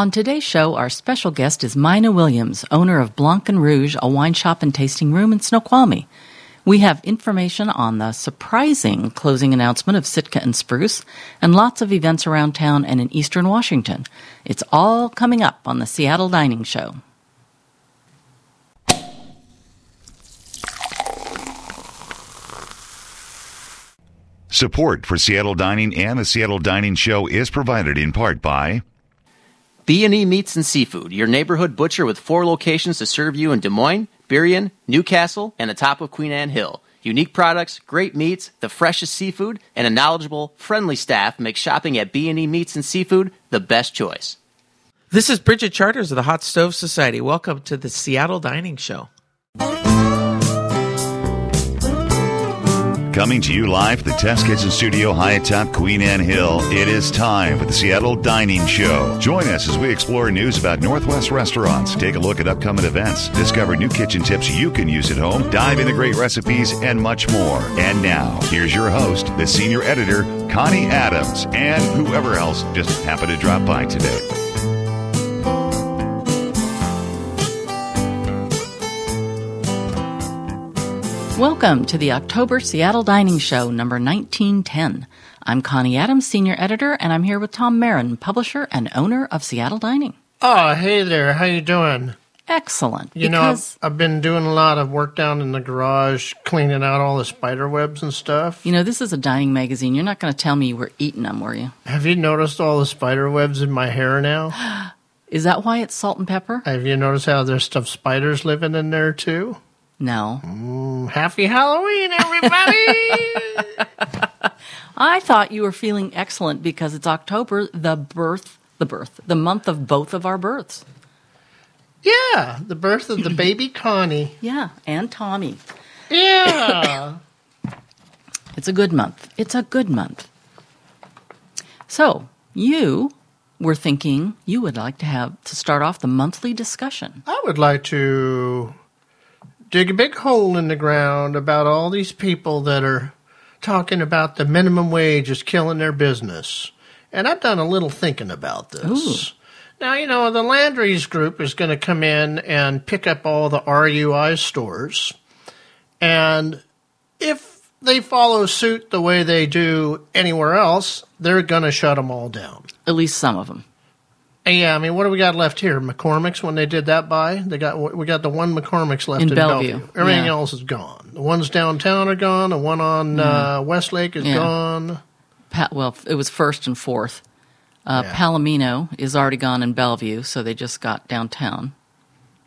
On today's show, our special guest is Mina Williams, owner of Blanc and Rouge, a wine shop and tasting room in Snoqualmie. We have information on the surprising closing announcement of Sitka and Spruce, and lots of events around town and in eastern Washington. It's all coming up on the Seattle Dining Show. Support for Seattle Dining and the Seattle Dining Show is provided in part by B&E Meats and Seafood, your neighborhood butcher with four locations to serve you in Des Moines, Burien, Newcastle, and the top of Queen Anne Hill. Unique products, great meats, the freshest seafood, and a knowledgeable, friendly staff make shopping at B&E Meats and Seafood the best choice. This is Bridget Charters of the Hot Stove Society. Welcome to the Seattle Dining Show. Coming to you live the Test Kitchen Studio high atop Queen Anne Hill, it is time for the Seattle Dining Show. Join us as we explore news about Northwest restaurants, take a look at upcoming events, discover new kitchen tips you can use at home, dive into great recipes, and much more. And now, here's your host, the senior editor, Connie Adams, and whoever else just happened to drop by today. Welcome to the October Seattle Dining Show, number 1910. I'm Connie Adams, senior editor, and I'm here with Tom Marin, publisher and owner of Seattle Dining. Oh, hey there. How you doing? Excellent. You know, I've, I've been doing a lot of work down in the garage, cleaning out all the spider webs and stuff. you know, this is a dining magazine. You're not going to tell me you were eating them, were you? Have you noticed all the spider webs in my hair now? Is that why it's salt and pepper? Have you noticed how there's stuff spiders living in there too? No. Mm, happy Halloween, everybody! I thought you were feeling excellent because it's October, the birth, the birth, the month of both of our births. yeah, the birth of the baby Connie. Yeah, and Tommy. Yeah. It's a good month. It's a good month. So, you were thinking you would like to have to start off the monthly discussion. I would like to dig a big hole in the ground about all these people that are talking about the minimum wage is killing their business. And I've done a little thinking about this. Now, you know, the Landry's group is going to come in and pick up all the RUI stores. And if they follow suit the way they do anywhere else, they're going to shut them all down. At least some of them. Yeah, I mean, what do we got left here? McCormick's when they did that buy, they got we got the one McCormick's left In in, Bellevue, Bellevue. Everything yeah. else is gone. The ones downtown are gone. The one on uh, Westlake is Yeah. gone. Pa- well, it was first and fourth. Uh, Yeah. Palomino is already gone in Bellevue, so they just got downtown.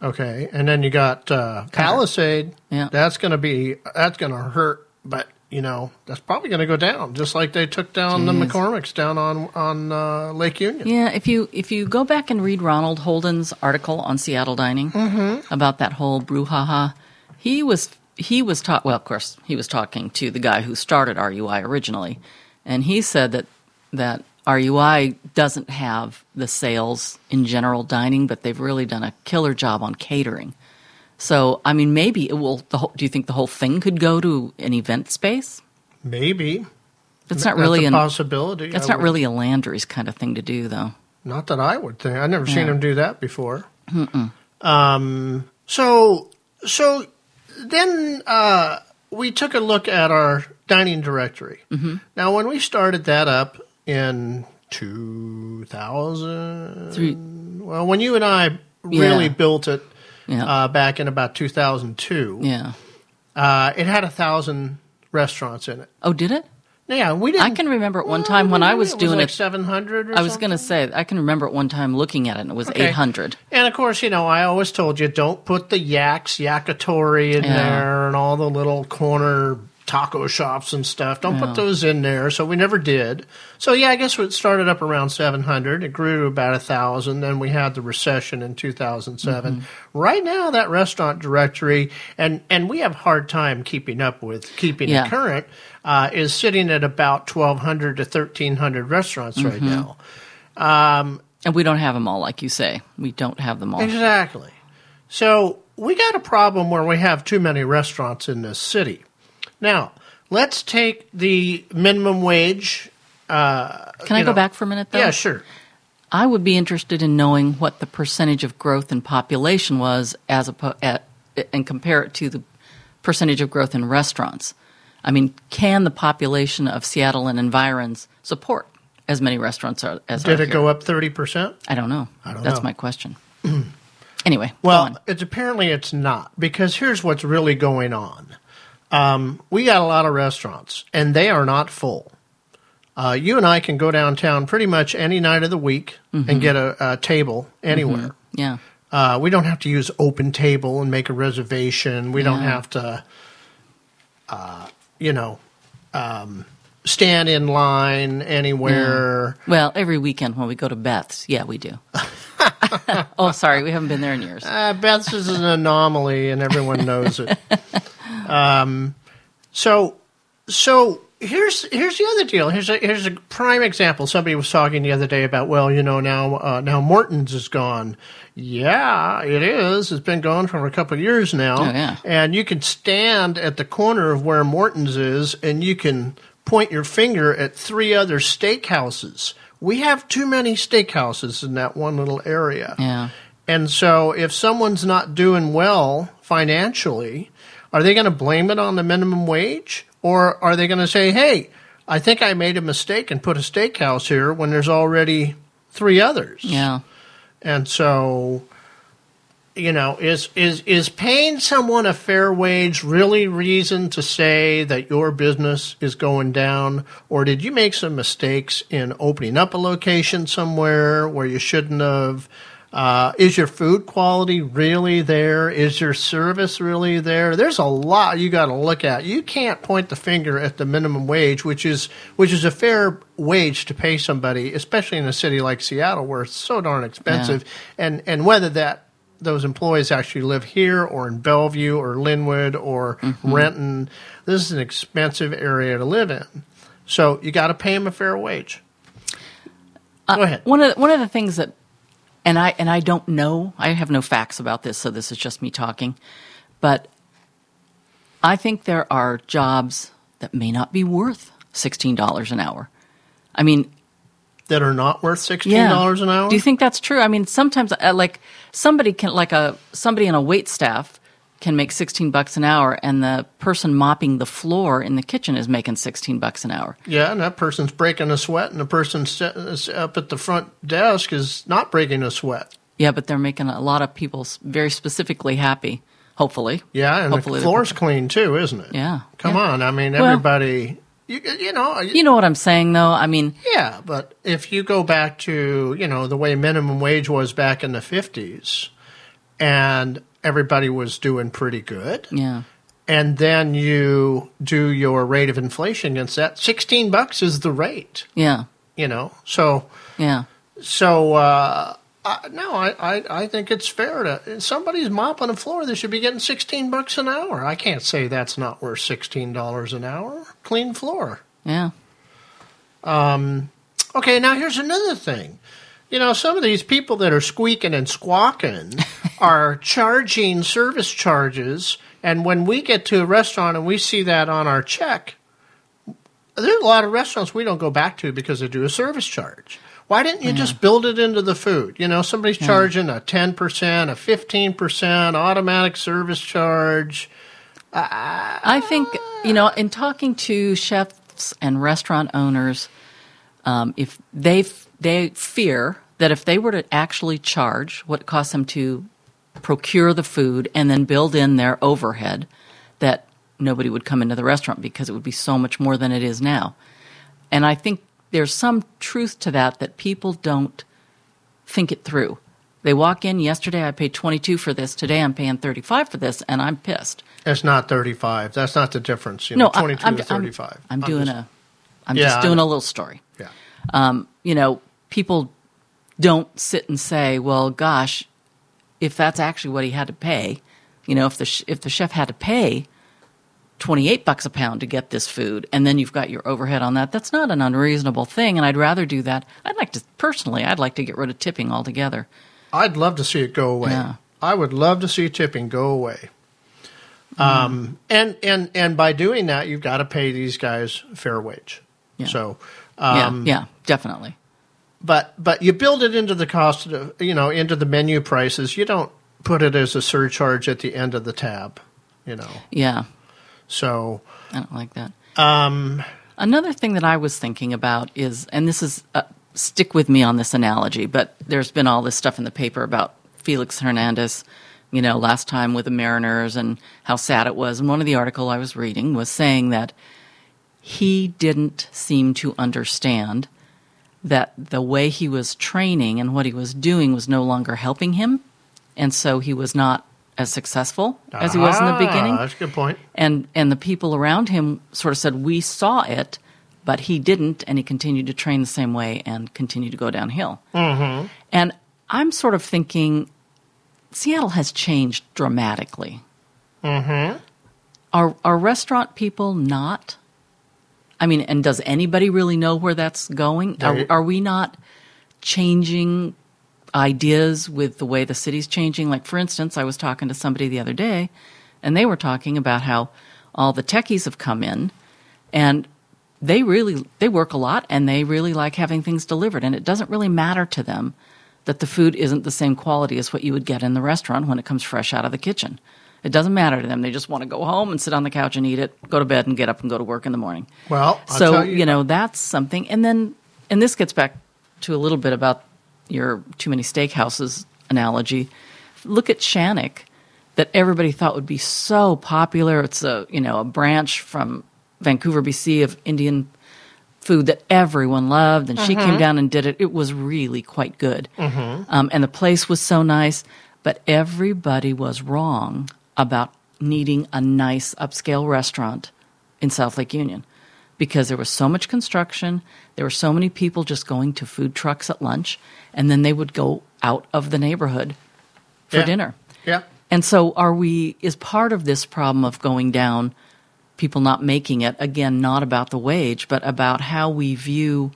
Okay, and then you got uh, Palisade. Yeah. that's going to be that's going to hurt, but you know that's probably going to go down, just like they took down the McCormick's down on on uh, Lake Union. Yeah, if you if you go back and read Ronald Holden's article on Seattle dining about that whole brouhaha, he was he was taught. Well, of course, he was talking to the guy who started RUI originally, and he said that that RUI doesn't have the sales in general dining, but they've really done a killer job on catering. So, I mean, maybe it will. The whole, do you think the whole thing could go to an event space? Maybe It's not really a an. possibility. It's not would- really a Landry's kind of thing to do, though. Not that I would think. I've never seen him do that before. Um, so, so then uh, we took a look at our dining directory. Mm-hmm. Now, when we started that up in 2000, Three- well, when you and I really Yeah. built it Yeah. uh, back in about 2002, yeah. uh, it had a thousand restaurants in it. Oh, did it? Yeah, we didn't. I can remember at one well, time when I was it doing like it. 700 or I was going to say I can remember at one time looking at it and it was Okay. 800. And of course, you know, I always told you don't put the yaks, yakitori in Yeah. there and all the little corner taco shops and stuff. Don't put those in there. So we never did. So yeah, I guess it started up around 700. It grew to about a thousand. Then we had the recession in 2007. Mm-hmm. Right now, that restaurant directory, and, and we have a hard time keeping up with keeping Yeah. it current, uh, is sitting at about 1,200 to 1,300 restaurants right Mm-hmm. now. And we don't have them all, like you say. We don't have them all. Exactly. So we got a problem where we have too many restaurants in this city. Now, let's take the minimum wage. Uh, can I you go know- back for a minute, though? Yeah, sure. I would be interested in knowing what the percentage of growth in population was as a, at, and compare it to the percentage of growth in restaurants. I mean, can the population of Seattle and environs support as many restaurants are, as Did it here? go up 30%? I don't know. I don't That's know. my question. anyway, Well, it's apparently it's not because here's what's really going on. Um, we got a lot of restaurants, and they are not full. Uh, you and I can go downtown pretty much any night of the week Mm-hmm. and get a, a table anywhere. yeah, Uh, we don't have to use Open Table and make a reservation. We don't have to, uh, you know, um, stand in line anywhere. well, every weekend when we go to Beth's, yeah, we do. oh, sorry, we haven't been there in years. Uh, Beth's is an anomaly, and everyone knows it. Um, so, so here's here's the other deal. Here's a here's a prime example. Somebody was talking the other day about, well, you know, now uh, now Morton's is gone. Yeah, it is. It's been gone for a couple of years now. Oh, yeah. And you can stand at the corner of where Morton's is, and you can point your finger at three other steakhouses. We have too many steakhouses in that one little area. Yeah. And so if someone's not doing well financially, are they going to blame it on the minimum wage? Or are they going to say, hey, I think I made a mistake and put a steakhouse here when there's already three others? Yeah. And so, you know, is is is paying someone a fair wage really reason to say that your business is going down, or did you make some mistakes in opening up a location somewhere where you shouldn't have? Uh, is your food quality really there? Is your service really there? There's a lot you got to look at. You can't point the finger at the minimum wage, which is which is a fair wage to pay somebody, especially in a city like Seattle where it's so darn expensive. And and whether that those employees actually live here or in Bellevue or Lynnwood or Renton, this is an expensive area to live in. So you got to pay them a fair wage. Go ahead. One of one of the things that, and I and I don't know. I have no facts about this, so this is just me talking. But I think there are jobs that may not be worth sixteen dollars an hour. I mean, That are not worth sixteen yeah. dollars an hour. Do you think that's true? I mean, sometimes uh, like somebody can like a somebody in a wait staff can make 16 bucks an hour and the person mopping the floor in the kitchen is making 16 bucks an hour. Yeah, and that person's breaking a sweat, and the person up at the front desk is not breaking a sweat. Yeah, but they're making a lot of people very specifically happy, hopefully. Yeah, and Hopefully the floor's clean too, isn't it? Yeah. Come Yeah. on, I mean Well- everybody. you, you know, You know what I'm saying though? I mean, Yeah, but if you go back to, you know, the way minimum wage was back in the 50s and everybody was doing pretty good, yeah. and then you do your rate of inflation against that, 16 bucks is the rate, Yeah. you know. So Yeah. so uh I, no, I, I, I think it's fair to somebody's mopping the floor. They should be getting sixteen bucks an hour. I can't say that's not worth sixteen dollars an hour. Clean floor. Yeah. Um, Okay, now here's another thing. You know, some of these people that are squeaking and squawking are charging service charges, and when we get to a restaurant and we see that on our check, there's a lot of restaurants we don't go back to because they do a service charge. Why didn't you just build it into the food? You know, somebody's charging a 10%, a 15% automatic service charge. I think you know, in talking to chefs and restaurant owners, um, if they they fear that if they were to actually charge what it costs them to procure the food and then build in their overhead, that nobody would come into the restaurant because it would be so much more than it is now. And I think there's some truth to that that people don't think it through. They walk in yesterday I paid 22 for this, today I'm paying 35 for this and I'm pissed. It's not 35. That's not the difference. You know, No, 22 I'm, to I'm- 35. I'm, doing just- a, I'm Yeah, just doing a little story. Yeah. Um, you know, people don't sit and say, "Well, gosh, if that's actually what he had to pay, you know, if the sh- if the chef had to pay twenty eight bucks a pound to get this food, and then you've got your overhead on that, that's not an unreasonable thing." And I'd rather do that. I'd like to personally, I'd like to get rid of tipping altogether. I'd love to see it go away. Yeah. I would love to see tipping go away. Um, and, and, and by doing that, you've got to pay these guys fair wage. Yeah. So, um, yeah, yeah, definitely. but but you build it into the cost of you know into the menu prices. You don't put it as a surcharge at the end of the tab. You know, Yeah, so I don't like that. Um, Another thing that I was thinking about is, and this is uh, stick with me on this analogy, but there's been all this stuff in the paper about Felix Hernandez. You know, last time with the Mariners and how sad it was. And one of the article I was reading was saying that he didn't seem to understand that the way he was training and what he was doing was no longer helping him, and so he was not as successful as he was in the Ah, beginning That's a good point. and and the people around him sort of said we saw it but he didn't and he continued to train the same way and continued to go downhill mm-hmm. and i'm sort of thinking seattle has changed dramatically mm-hmm. are are restaurant people not i mean and does anybody really know where that's going are, are we not changing ideas with the way the city's changing. Like, for instance, I was talking to somebody the other day, and they were talking about how all the techies have come in, and they really they work a lot, and they really like having things delivered, and it doesn't really matter to them that the food isn't the same quality as what you would get in the restaurant when it comes fresh out of the kitchen. It doesn't matter to them. They just want to go home and sit on the couch and eat it, go to bed and get up and go to work in the morning. Well, I'll so tell you, you- know that's something. And then, and this gets back to a little bit about your too many steakhouses analogy. Look at Shanik, that everybody thought would be so popular. It's a you know a branch from Vancouver, BC of Indian food that everyone loved, and she came down and did it. It was really quite good, um, and the place was so nice. But everybody was wrong about needing a nice upscale restaurant in South Lake Union because there was so much construction. There were so many people just going to food trucks at lunch, and then they would go out of the neighborhood for Yeah. dinner. Yeah. And so, are we, is part of this problem of going down, people not making it, again, not about the wage, but about how we view,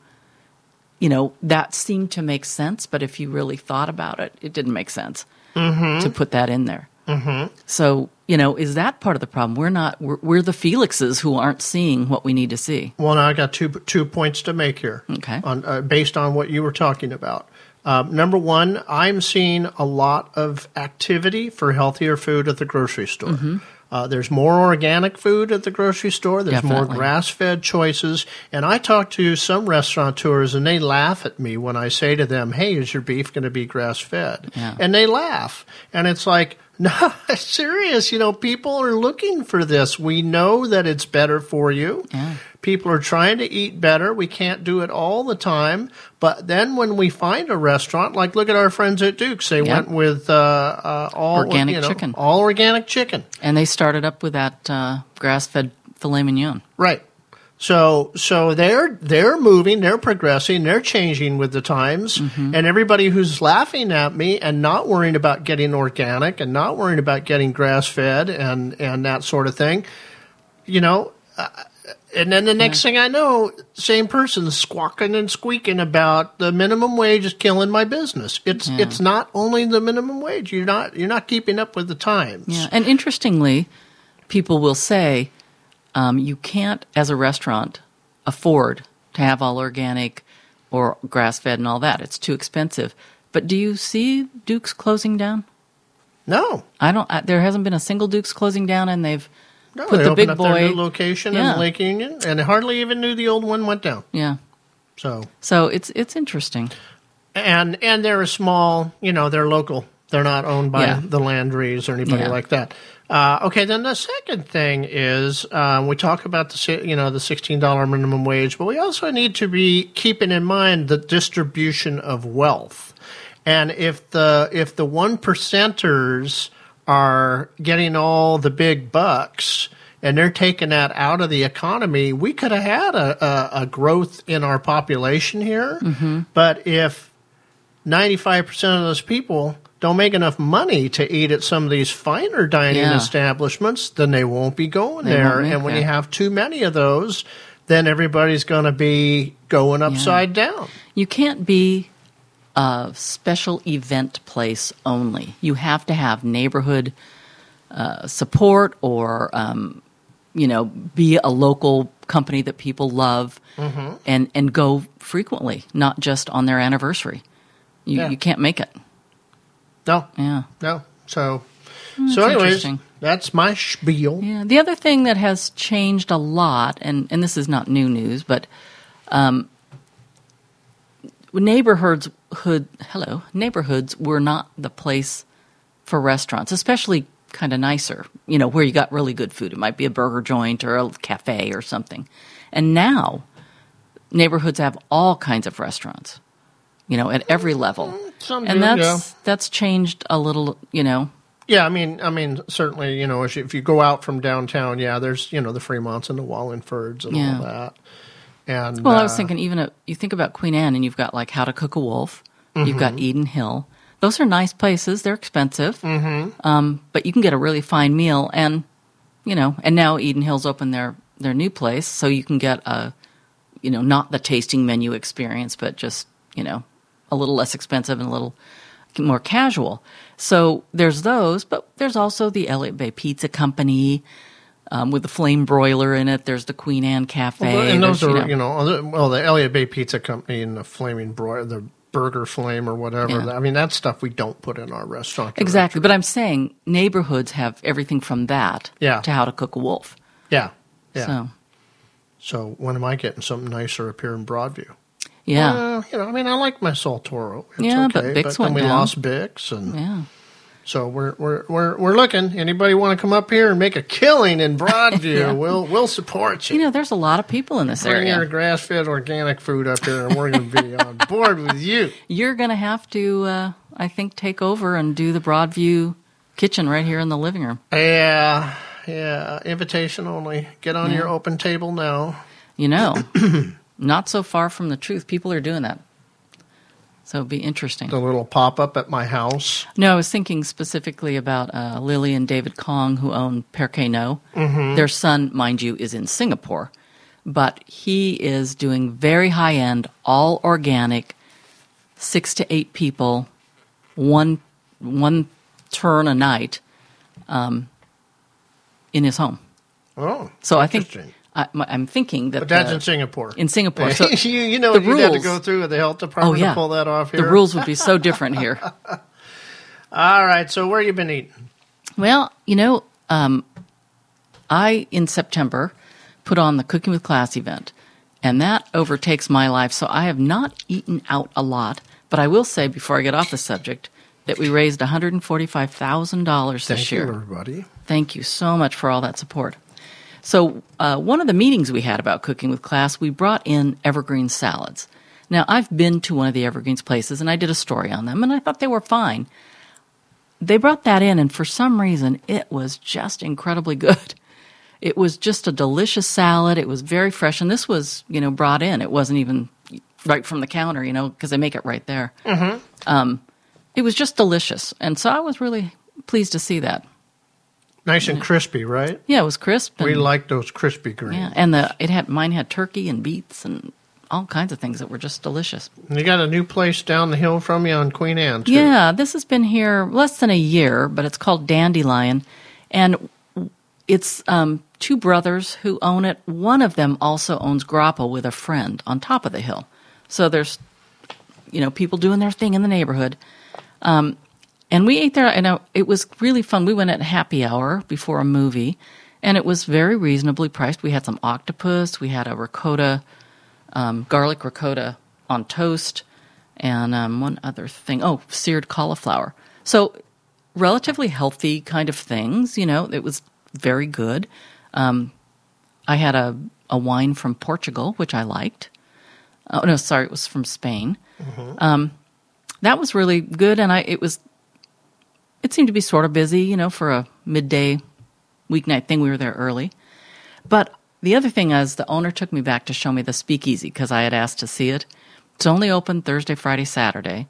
you know, that seemed to make sense, but if you really thought about it, it didn't make sense mm-hmm. to put that in there. Mm-hmm. So, you know, is that part of the problem? We're not, we're, we're the Felixes who aren't seeing what we need to see. Well, now I got two two points to make here. Okay. On uh, based on what you were talking about. Um, number one, I'm seeing a lot of activity for healthier food at the grocery store. Mm-hmm. Uh, there's more organic food at the grocery store. There's more grass fed choices. And I talk to some restaurateurs and they laugh at me when I say to them, Hey, is your beef going to be grass fed? Yeah. And they laugh. And it's like, no, serious. You know, people are looking for this. We know that it's better for you. Yeah. People are trying to eat better. We can't do it all the time. But then when we find a restaurant, like look at our friends at Duke's, they Yeah. went with uh, uh, all Organic you know, chicken. all organic chicken. And they started up with that uh, grass fed filet mignon. Right. So so they're they're moving, they're progressing, they're changing with the times, Mm-hmm. and everybody who's laughing at me and not worrying about getting organic and not worrying about getting grass fed and and that sort of thing, you know. Uh, and then the next thing I know, same person squawking and squeaking about the minimum wage is killing my business. It's it's not only the minimum wage. You're not you're not keeping up with the times. Yeah, and interestingly, people will say um, you can't, as a restaurant, afford to have all organic or grass fed and all that. It's too expensive. But do you see Duke's closing down? No, I don't. I, there hasn't been a single Duke's closing down, and they've No, put they the big up boy their new location Yeah. in Lake Union, and they hardly even knew the old one went down. Yeah. So, So it's it's interesting. and and they're a small, you know, they're local. They're not owned by Yeah. the Landrys or anybody Yeah. like that. Uh, okay, then the second thing is um, we talk about the you know the sixteen dollar minimum wage, but we also need to be keeping in mind the distribution of wealth, and if the if the one percenters are getting all the big bucks and they're taking that out of the economy, we could have had a, a, a growth in our population here. But if 95% of those people don't make enough money to eat at some of these finer dining Yeah. establishments, then they won't be going They there. And when you have too many of those, then everybody's going to be going upside down. You can't be a special event place only. You have to have neighborhood uh, support or, um, you know, be a local company that people love Mm-hmm. and and go frequently, not just on their anniversary. You Yeah. you can't make it. No, Yeah. no. So, Hmm, so anyways, that's my spiel. Yeah. The other thing that has changed a lot, and, and this is not new news, but um, neighborhoods hood hello neighborhoods were not the place for restaurants, especially kind of nicer. You know where you got really good food. It might be a burger joint or a cafe or something. And now neighborhoods have all kinds of restaurants. You know, at every level. Some and do, that's yeah. that's changed a little. You know, Yeah, I mean, I mean, certainly, you know, if you, if you go out from downtown, yeah, there's you know the Fremonts and the Wallingfords and Yeah. all that. And Well, I was uh, thinking even a, you think about Queen Anne, and you've got like How to Cook a Wolf. You've Mm-hmm. got Eden Hill. Those are nice places. They're expensive, mm-hmm. um, but you can get a really fine meal. And you know, and now Eden Hill's opened their their new place, so you can get a, you know, not the tasting menu experience, but just you know, a little less expensive and a little more casual. So there's those, but there's also the Elliott Bay Pizza Company. Um, with the flame broiler in it, there's the Queen Anne Cafe. well, and those are you know, other- well, the Elliott Bay Pizza Company and the Flaming Broiler, the Burger Flame or whatever. Yeah. I mean, that's stuff we don't put in our restaurant. Exactly, but I'm saying neighborhoods have everything from that Yeah. to how to cook a wolf. Yeah, yeah. So So when am I getting something nicer up here in Broadview? Yeah, Uh, you know, I mean, I like my Saltoro. It's Yeah, okay, but Bix then went we down. lost Bix, and yeah. so we're we're we're we're looking. Anybody want to come up here and make a killing in Broadview? Yeah. We'll we'll support you. You know, there's a lot of people in this area. Bring your area. grass-fed organic food up here, and we're going to be on board with you. You're going to have to, uh, I think, take over and do the Broadview kitchen right here in the living room. Yeah, yeah. Invitation only. Get on Yeah. your open table now. You know, not so far from the truth. People are doing that. So it'd be interesting. The little pop-up at my house. No, I was thinking specifically about uh, Lily and David Kong, who own Perque No. Their son, mind you, is in Singapore, but he is doing very high end, all organic, six to eight people, one one turn a night, um, in his home. Oh, So I think. I, I'm thinking that But that's the- in Singapore. in Singapore. So you, you know the you'd have to rules- go through with the health department oh yeah, to pull that off here. the rules would be so different here. All right. So where you been eating? Well, you know, um, I in September put on the Cooking with Class event, and that overtakes my life. So I have not eaten out a lot. But I will say before I get off the subject that we raised one hundred and forty-five thousand dollars this Thank year. you, everybody. Thank you so much for all that support. So, uh, one of the meetings we had about cooking with class, we brought in evergreen salads. Now, I've been to one of the evergreens places and I did a story on them and I thought they were fine. They brought that in, and for some reason, it was just incredibly good. It was just a delicious salad. It was very fresh, and this was, you know, brought in. It wasn't even right from the counter, you know, because they make it right there. Mm-hmm. Um, it was just delicious, and so I was really pleased to see that. Nice and crispy, right? Yeah, it was crisp. We and- like those crispy greens. Yeah, and the it had mine had turkey and beets and all kinds of things that were just delicious. And you got a new place down the hill from you on Queen Anne, too. Yeah, this has been here less than a year, but it's called Dandelion, and it's um, two brothers who own it. One of them also owns grappa with a friend on top of the hill. So there's, you know, people doing their thing in the neighborhood. Um, and we ate there, and it was really fun. We went at happy hour before a movie, and it was very reasonably priced. We had some octopus, we had a ricotta, um, garlic ricotta on toast, and um, one other thing. Oh, seared cauliflower. So relatively healthy kind of things. You know, it was very good. Um, I had a a wine from Portugal, which I liked. Oh no, sorry, it was from Spain. Um, that was really good, and I it was. It seemed to be sort of busy, you know, for a midday weeknight thing. We were there early, but the other thing is the owner took me back to show me the speakeasy because I had asked to see it. It's only open Thursday, Friday, Saturday,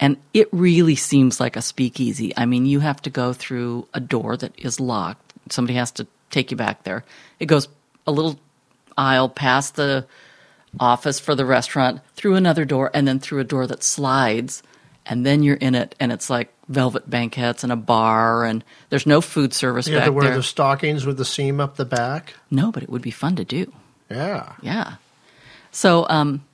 and it really seems like a speakeasy. I mean, you have to go through a door that is locked. Somebody has to take you back there. It goes a little aisle past the office for the restaurant, through another door, and then through a door that slides, and then you're in it, and it's like velvet banquettes and a bar, and there's no food service You have to wear there. the stockings with the seam up the back. No, but it would be fun to do. Yeah. Yeah. So, um,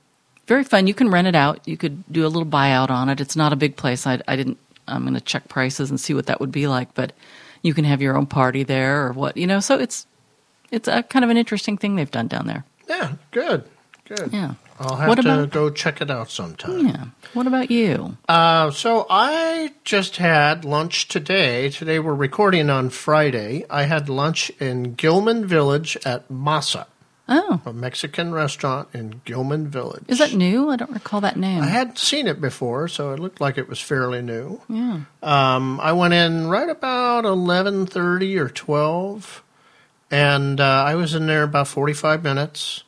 very fun. You can rent it out. You could do a little buyout on it. It's not a big place. I, I didn't. I'm going to check prices and see what that would be like. But you can have your own party there or what you know. So it's it's a kind of an interesting thing they've done down there. Yeah. Good. Good. Yeah. I'll have What to about- go check it out sometime. Yeah. What about you? Uh, so I just had lunch today. Today we're recording on Friday. I had lunch in Gilman Village at Masa, Oh, a Mexican restaurant in Gilman Village. is that new? I don't recall that name. I hadn't seen it before, so it looked like it was fairly new. yeah. Um, I went in right about eleven thirty or twelve, and uh, I was in there about forty five minutes,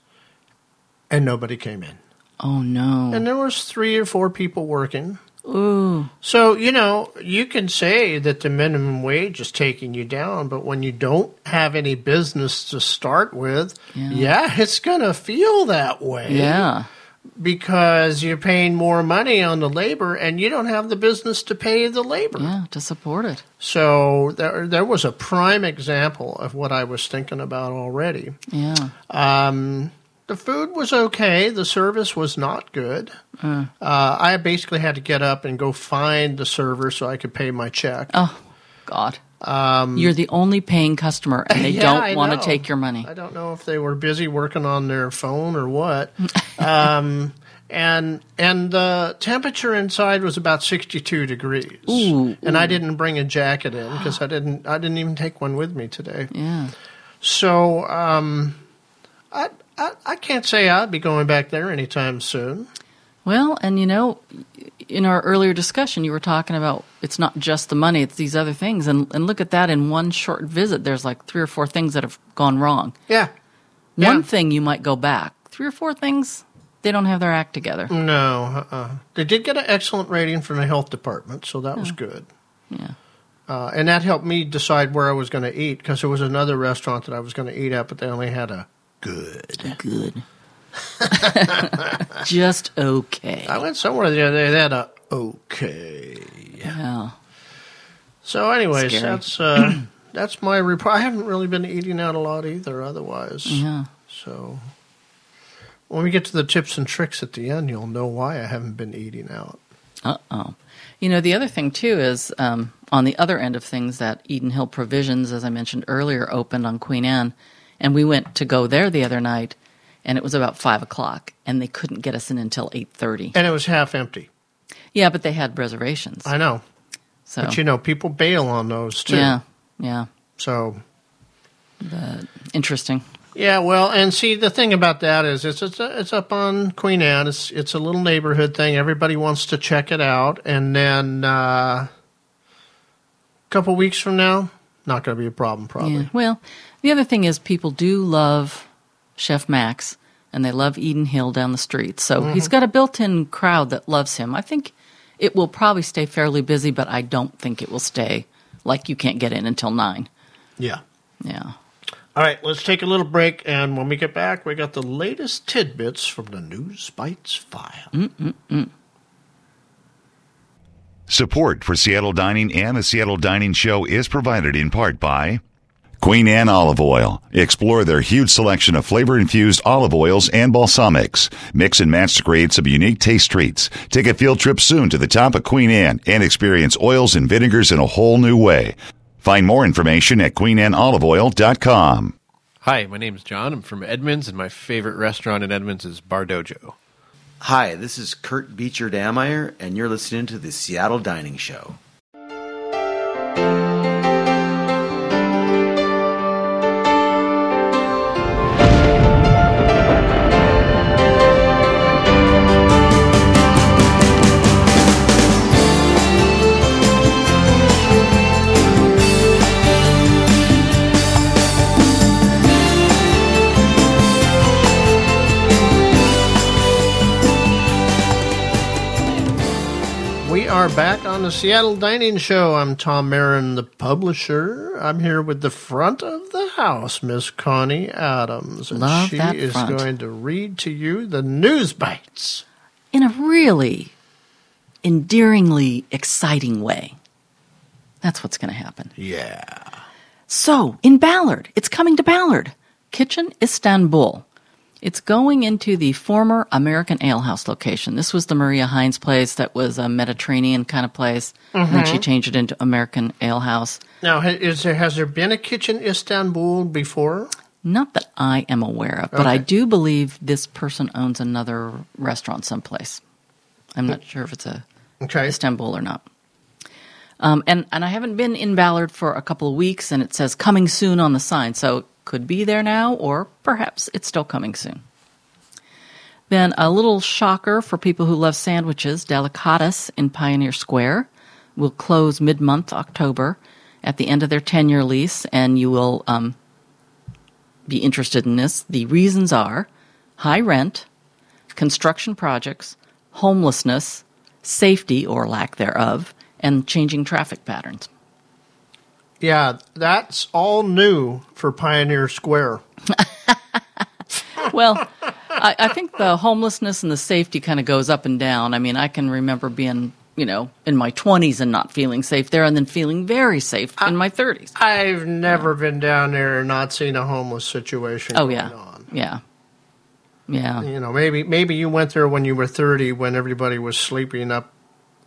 and nobody came in. Oh no. And there was three or four people working. Ooh. So, you know, you can say that the minimum wage is taking you down, but when you don't have any business to start with, Yeah. yeah, it's going to feel that way. Yeah. Because you're paying more money on the labor and you don't have the business to pay the labor. Yeah. To support it. So there, there was a prime example of what I was thinking about already. Yeah. Um, the food was okay. The service was not good. Uh, I basically had to get up and go find the server so I could pay my check. Oh God. You're the only paying customer, and they Yeah, don't want to take your money. I don't know if they were busy working on their phone or what. um, and and the temperature inside was about 62 degrees. Ooh, and I didn't bring a jacket in because I didn't I didn't even take one with me today. Yeah. So um, I, I I can't say I'd be going back there anytime soon. Well, and you know, in our earlier discussion, you were talking about it's not just the money; it's these other things. And and look at that in one short visit. There's like three or four things that have gone wrong. Yeah. One Yeah. thing you might go back. Three or four things they don't have their act together. No, uh-uh. they did get an excellent rating from the health department, so that was good. Yeah. Uh, and that helped me decide where I was going to eat because there was another restaurant that I was going to eat at, but they only had a good. Good. just okay. I went somewhere the other day. They had a okay. Yeah. So, anyways, Scary. that's uh, that's my report. I haven't really been eating out a lot either. Otherwise, Yeah. so when we get to the tips and tricks at the end, you'll know why I haven't been eating out. Uh oh. You know, the other thing too is um, on the other end of things that Eden Hill Provisions, as I mentioned earlier, opened on Queen Anne, and we went to go there the other night, and it was about five o'clock, and they couldn't get us in until eight thirty. And it was half empty. Yeah, but they had reservations, I know, so but you know, people bail on those too. yeah, yeah, So but interesting. Yeah, well, and see the thing about that is it's it's, it's up on Queen Anne. It's it's a little neighborhood thing. Everybody wants to check it out, and then uh, a couple weeks from now, not going to be a problem probably. Yeah. Well, the other thing is people do love Chef Max, and they love Eden Hill down the street. So Mm-hmm. he's got a built-in crowd that loves him. I think it will probably stay fairly busy, but I don't think it will stay like you can't get in until nine. Yeah. Yeah. All right, let's take a little break, and when we get back, we got the latest tidbits from the News Bites file. Mm, mm, mm. Support for Seattle Dining and the Seattle Dining Show is provided in part by Queen Anne Olive Oil. Explore their huge selection of flavor infused olive oils and balsamics. Mix and match to create some unique taste treats. Take a field trip soon to the top of Queen Anne and experience oils and vinegars in a whole new way. Find more information at queenanneoliveoil.com. Hi, my name is John. I'm from Edmonds, and my favorite restaurant in Edmonds is Bar Dojo. Hi, this is Kurt Beecher Dammeier, and you're listening to the Seattle Dining Show. Are back on the Seattle Dining Show. I'm Tom Marin, the publisher. I'm here with the front of the house, Miss Connie Adams, and Love she that is front. going to read to you the news bites. In a really endearingly exciting way. That's what's going to happen. Yeah. So, in Ballard, it's coming to Ballard. Kitchen Istanbul. It's going into the former American Ale House location. This was the Maria Hines place that was a Mediterranean kind of place. And then she mm-hmm. changed it into American Ale House. Now, is there has there been a kitchen Istanbul before? Not that I am aware of, but I do believe this person owns another restaurant someplace. I'm not mm. sure if it's a Okay. Istanbul or not. Um, and and I haven't been in Ballard for a couple of weeks, and it says coming soon on the sign, so it could be there now, or perhaps it's still coming soon. Then a little shocker for people who love sandwiches: Delicatus in Pioneer Square will close mid-month October at the end of their ten-year lease, and you will um, be interested in this. The reasons are high rent, construction projects, homelessness, safety or lack thereof, and changing traffic patterns. Yeah, that's all new for Pioneer Square. Well, I, I think the homelessness and the safety kind of goes up and down. I mean, I can remember being, you know, in my 20s and not feeling safe there, and then feeling very safe in my 30s. I've never been down there and not seen a homeless situation Oh, going yeah. on. Yeah. Yeah. You know, maybe maybe you went there when you were 30 when everybody was sleeping up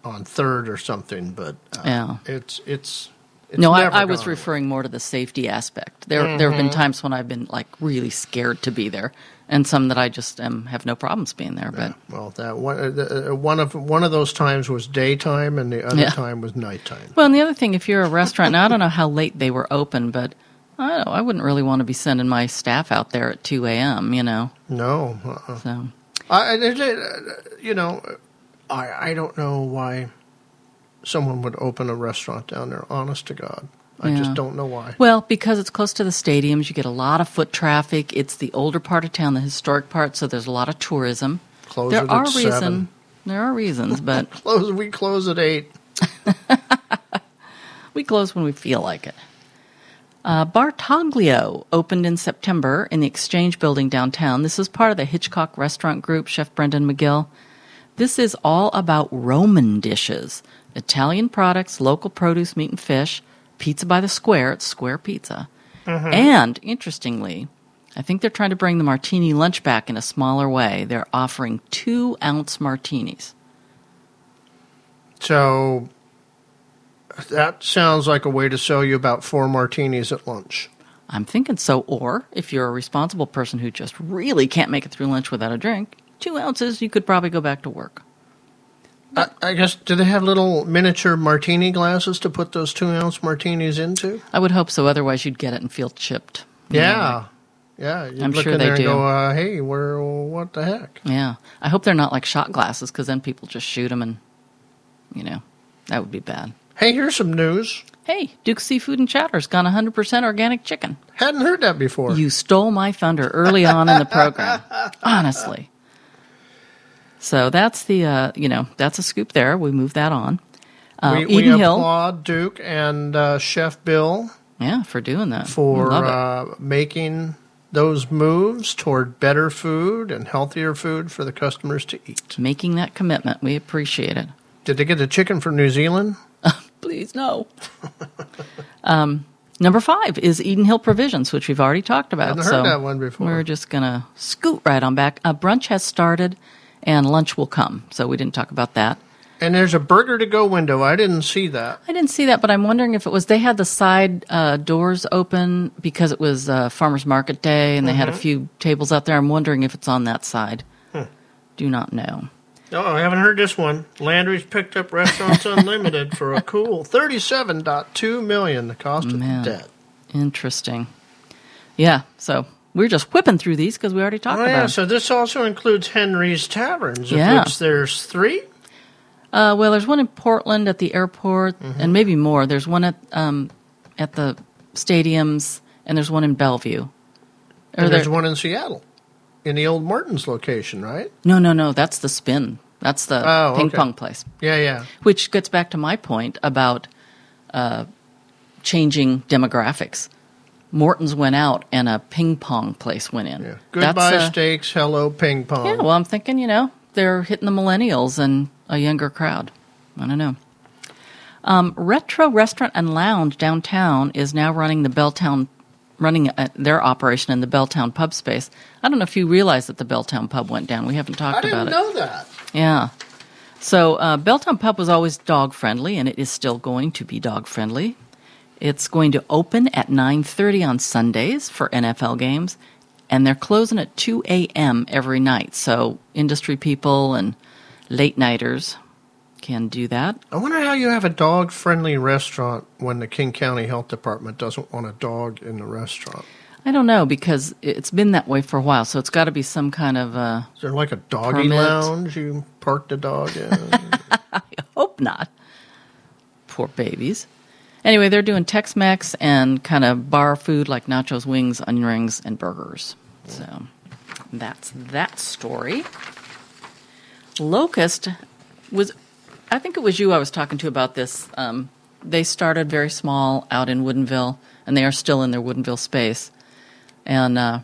on third or something, but uh, Yeah. it's it's it's No, I, I was away. referring more to the safety aspect. There, there have been times when I've been like really scared to be there, and some that I just um, have no problems being there. But Well, that one uh, the, uh, one of one of those times was daytime and the other Yeah. time was nighttime. Well, and the other thing, if you're a restaurant, now I don't know how late they were open, but I don't know, I wouldn't really want to be sending my staff out there at 2 a.m., you know. No, uh-uh. So, I, I- there's a- you know, I I don't know why someone would open a restaurant down there. Honest to God, I Yeah. just don't know why. well, because it's close to the stadiums, you get a lot of foot traffic. It's the older part of town, the historic part, so there's a lot of tourism. Close there are at reason, seven. there are reasons, but Close. We close at eight. we close when we feel like it. Uh, Bar Taglio opened in September in the Exchange Building downtown. This is part of the Hitchcock Restaurant Group, Chef Brendan McGill. This is all about Roman dishes, Italian products, local produce, meat and fish, pizza by the square. It's square pizza. Mm-hmm. And interestingly, I think they're trying to bring the martini lunch back in a smaller way. They're offering two ounce martinis. So that sounds like a way to sell you about four martinis at lunch. I'm thinking so. Or if you're a responsible person who just really can't make it through lunch without a drink, two ounces, you could probably go back to work. I, I guess do they have little miniature martini glasses to put those two ounce martinis into? I would hope so. Otherwise, you'd get it and feel chipped. You Yeah, yeah. You'd I'm look sure in they there and do. go, uh, "Hey, where? What the heck?" Yeah. I hope they're not like shot glasses because then people just shoot them and, you know, that would be bad. Hey, here's some news. Hey, Duke Seafood and Chowder's gone 100% organic chicken. Hadn't heard that before. You stole my thunder early on in the program. Honestly. So that's the, uh, you know, that's a scoop there. We move that on. Uh, we, we applaud Duke and uh, Chef Bill Yeah, for doing that. for uh, making those moves toward better food and healthier food for the customers to eat. Making that commitment. We appreciate it. Did they get the chicken from New Zealand? Please, no. um, number five is Eden Hill Provisions, which we've already talked about. Hadn't heard so that one before. We're just going to scoot right on back. Uh, brunch has started and lunch will come. So we didn't talk about that. And there's a burger to go window. I didn't see that. I didn't see that, but I'm wondering if it was they had the side uh, doors open because it was uh, farmers market day and they had a few tables out there. I'm wondering if it's on that side. Do not know. Oh, I haven't heard this one. Landry's picked up Restaurants Unlimited for a cool thirty-seven point two million. The cost of Man. debt. Interesting. Yeah, so we're just whipping through these because we already talked Oh about yeah, them. so this also includes Henry's Taverns, of Yeah. which there's three. Uh, well, there's one in Portland at the airport, and maybe more. There's one at um, at the stadiums, and there's one in Bellevue. Or And there's there- one in Seattle, in the old Morton's location, right? No, no, no. That's the spin. That's the Oh, ping okay. pong place. Yeah, yeah. Which gets back to my point about uh, changing demographics. Morton's went out, and a ping pong place went in. yeah. That's, Goodbye uh, steaks, hello ping pong. Yeah, well, I'm thinking, you know, they're hitting the millennials and a younger crowd. I don't know. Um, Retro Restaurant and Lounge downtown is now running the Belltown running uh their operation in the Belltown pub space. I don't know if you realize that the Belltown pub went down. We haven't talked about it. I didn't know that. Yeah. So uh, Belltown Pub was always dog friendly, and it is still going to be dog friendly. It's going to open at 9:30 on Sundays for NFL games, and they're closing at 2 a.m. every night. So industry people and late nighters can do that. I wonder how you have a dog friendly restaurant when the King County Health Department doesn't want a dog in the restaurant. I don't know because it's been that way for a while, so it's got to be some kind of. Uh, Is there like a doggy Permit. lounge you park the dog in? I hope not. Poor babies. Anyway, they're doing Tex Mex and kind of bar food like nachos, wings, onion rings, and burgers. So that's that story. Locust was, I think it was you I was talking to about this. Um, they started very small out in Woodinville, and they are still in their Woodinville space. And uh,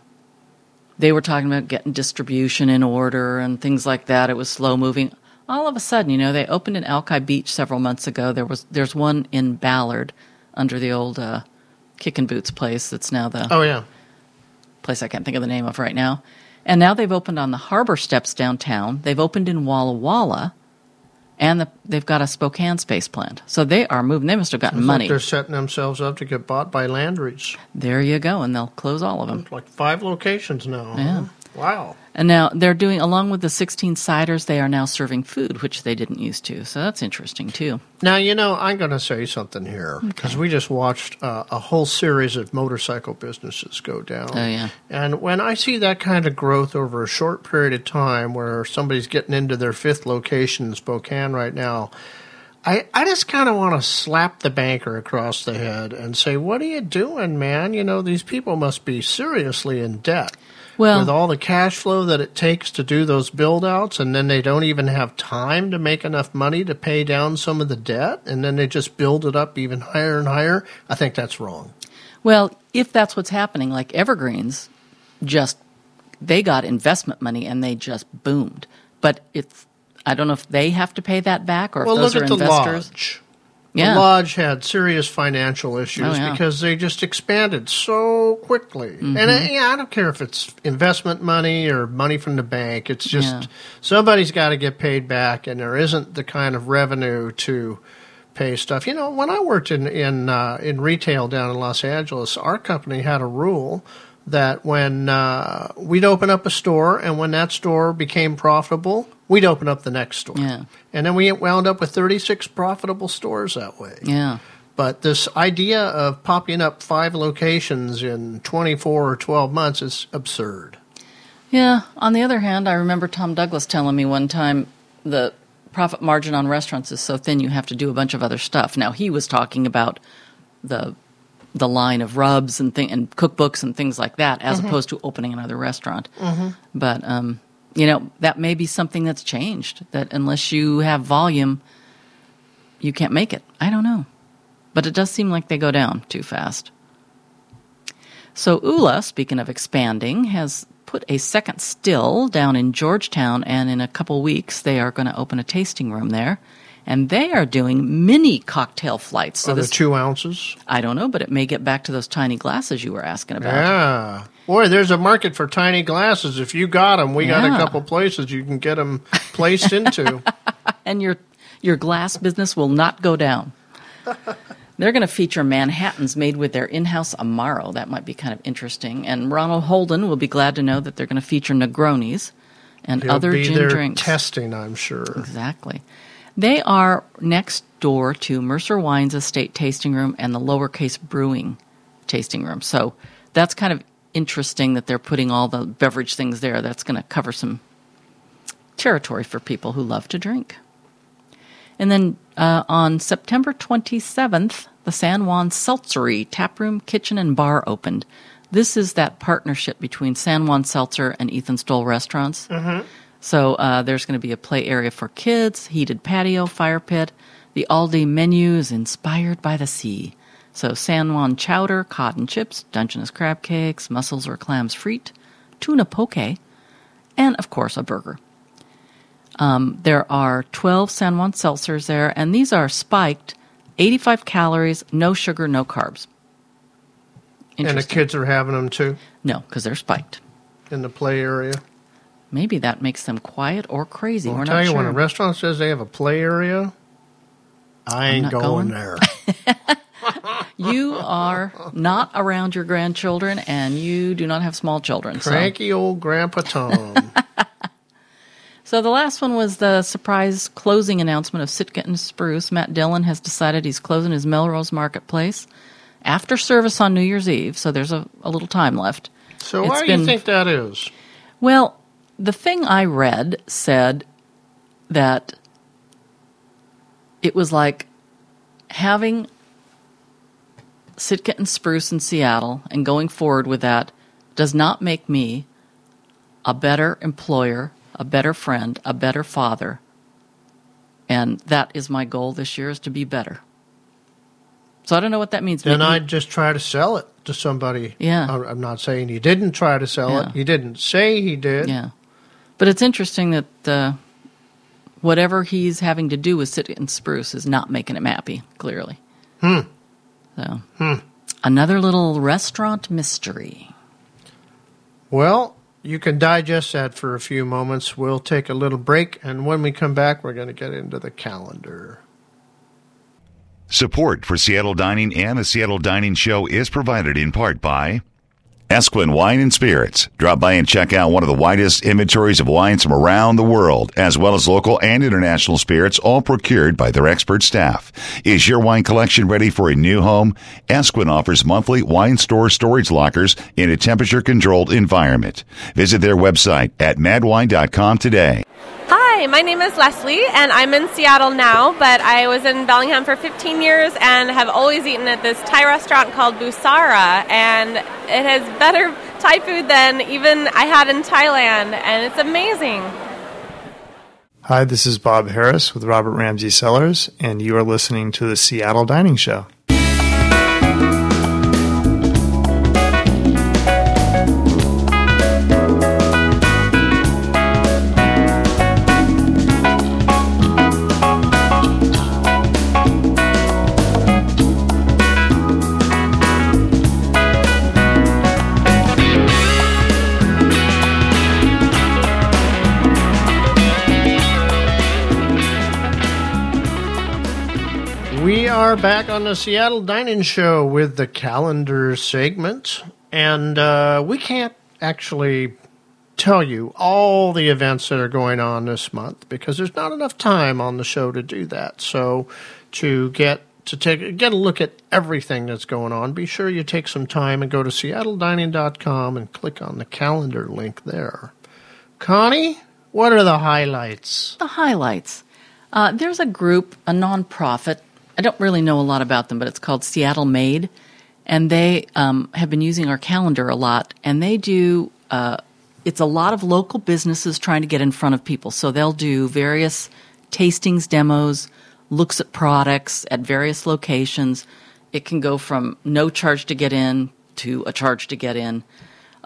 they were talking about getting distribution in order and things like that. It was slow moving. All of a sudden, you know, they opened in Alki Beach several months ago. There was there's one in Ballard under the old uh, Kickin' Boots place. That's now the oh yeah. place I can't think of the name of right now. And now they've opened on the harbor steps downtown. They've opened in Walla Walla, and the, they've got a Spokane space plant. So they are moving. They must have gotten It's money. Like they're setting themselves up to get bought by Landry's. there you go, and they'll close all of them. Like five locations now. Yeah. huh? Wow. And now they're doing, along with the 16 ciders, they are now serving food, which they didn't used to. So that's interesting too. Now, you know, I'm going to say something here because we just watched uh, a whole series of motorcycle businesses go down. Oh, yeah. And when I see that kind of growth over a short period of time where somebody's getting into their fifth location in Spokane right now, I, I just kind of want to slap the banker across the head and say, What are you doing, man? You know, these people must be seriously in debt. Well- with all the cash flow that it takes to do those build outs, and then they don't even have time to make enough money to pay down some of the debt, and then they just build it up even higher and higher. I think that's wrong. Well, if that's what's happening, like Evergreens, just they got investment money and they just boomed. But it's I don't know if they have to pay that back or if Well, those look are at the investors. lodge. Yeah. The lodge had serious financial issues Oh, yeah. because they just expanded so quickly. Mm-hmm. And I, yeah, I don't care if it's investment money or money from the bank. It's just Yeah. somebody's got to get paid back, and there isn't the kind of revenue to pay stuff. You know, when I worked in in uh, in retail down in Los Angeles, our company had a rule that when uh, we'd open up a store, and when that store became profitable, we'd open up the next store. Yeah. And then we wound up with 36 profitable stores that way. Yeah. But this idea of popping up five locations in 24 or 12 months is absurd. Yeah. On the other hand, I remember Tom Douglas telling me one time the profit margin on restaurants is so thin you have to do a bunch of other stuff. Now he was talking about the the line of rubs and thing and cookbooks and things like that, as opposed to opening another restaurant. But um, you know that may be something that's changed. That unless you have volume, you can't make it. I don't know, but it does seem like they go down too fast. So OOLA, speaking of expanding, has put a second still down in Georgetown, and in a couple weeks they are going to open a tasting room there, and they are doing mini cocktail flights. So Are this, two ounces? I don't know, but it may get back to those tiny glasses you were asking about. Yeah. Boy, there's a market for tiny glasses. If you got them, we got a couple places you can get them placed into. and your your glass business will not go down. They're going to feature Manhattans made with their in-house Amaro. That might be kind of interesting. And Ronald Holden will be glad to know that they're going to feature Negronis and They'll other gin drinks. testing, I'm sure. Exactly. They are next door to Mercer Wines Estate Tasting Room and the Lowercase Brewing Tasting Room. So that's kind of interesting that they're putting all the beverage things there. That's going to cover some territory for people who love to drink. And then uh, on September 27th, the San Juan Seltzery Taproom, Kitchen, and Bar opened. This is that partnership between San Juan Seltzer and Ethan Stowell Restaurants. So uh, there's going to be a play area for kids, heated patio, fire pit. The all-day menu is inspired by the sea. So San Juan chowder, cotton chips, Dungeness crab cakes, mussels or clams frite, tuna poke, and of course a burger. Um, there are 12 San Juan seltzers there, and these are spiked, 85 calories, no sugar, no carbs. And the kids are having them too No, because they're spiked. in the play area. Maybe that makes them quiet or crazy. I'll We're tell not you, sure. when a restaurant says they have a play area, I ain't not going, going. there. you are not around your grandchildren, and you do not have small children. So. Cranky old Grandpa Tom. So the last one was the surprise closing announcement of Sitka and Spruce. Matt Dillon has decided he's closing his Melrose Marketplace after service on New Year's Eve, so there's a, a little time left. So It's why do been- you think that is? Well, the thing I read said that it was like having Sitka and Spruce in Seattle and going forward with that does not make me a better employer, a better friend, a better father. And that is my goal this year is to be better. So I don't know what that means. Then Maybe- I'd just try to sell it to somebody. Yeah. I'm not saying he didn't try to sell Yeah. it. He didn't say he did. Yeah. But it's interesting that uh, whatever he's having to do with Sitka and Spruce is not making him happy, clearly. Hmm. So, another little restaurant mystery. Well, you can digest that for a few moments. We'll take a little break, and when we come back, we're going to get into the calendar. Support for Seattle Dining and the Seattle Dining Show is provided in part by Esquin Wine and Spirits. Drop by and check out one of the widest inventories of wines from around the world, as well as local and international spirits, all procured by their expert staff. Is your wine collection ready for a new home? Esquin offers monthly wine store storage lockers in a temperature controlled environment. Visit their website at madwine.com today. Hi, my name is Leslie, and I'm in Seattle now, but I was in Bellingham for 15 years and have always eaten at this Thai restaurant called Busara, and it has better Thai food than even I had in Thailand, and it's amazing. Hi, this is Bob Harris with Robert Ramsay Cellars, and you are listening to the Seattle Dining Show. Are back on the Seattle Dining Show with the calendar segment, and uh, we can't actually tell you all the events that are going on this month because there's not enough time on the show to do that. So, to get to take get a look at everything that's going on, be sure you take some time and go to seattledining.com and click on the calendar link there. Connie, what are the highlights? The highlights. Uh, there's a group, a nonprofit. I don't really know a lot about them, but it's called Seattle Made, and they um, have been using our calendar a lot. And they do. Uh, it's a lot of local businesses trying to get in front of people. So they'll do various tastings, demos, looks at products at various locations. It can go from no charge to get in to a charge to get in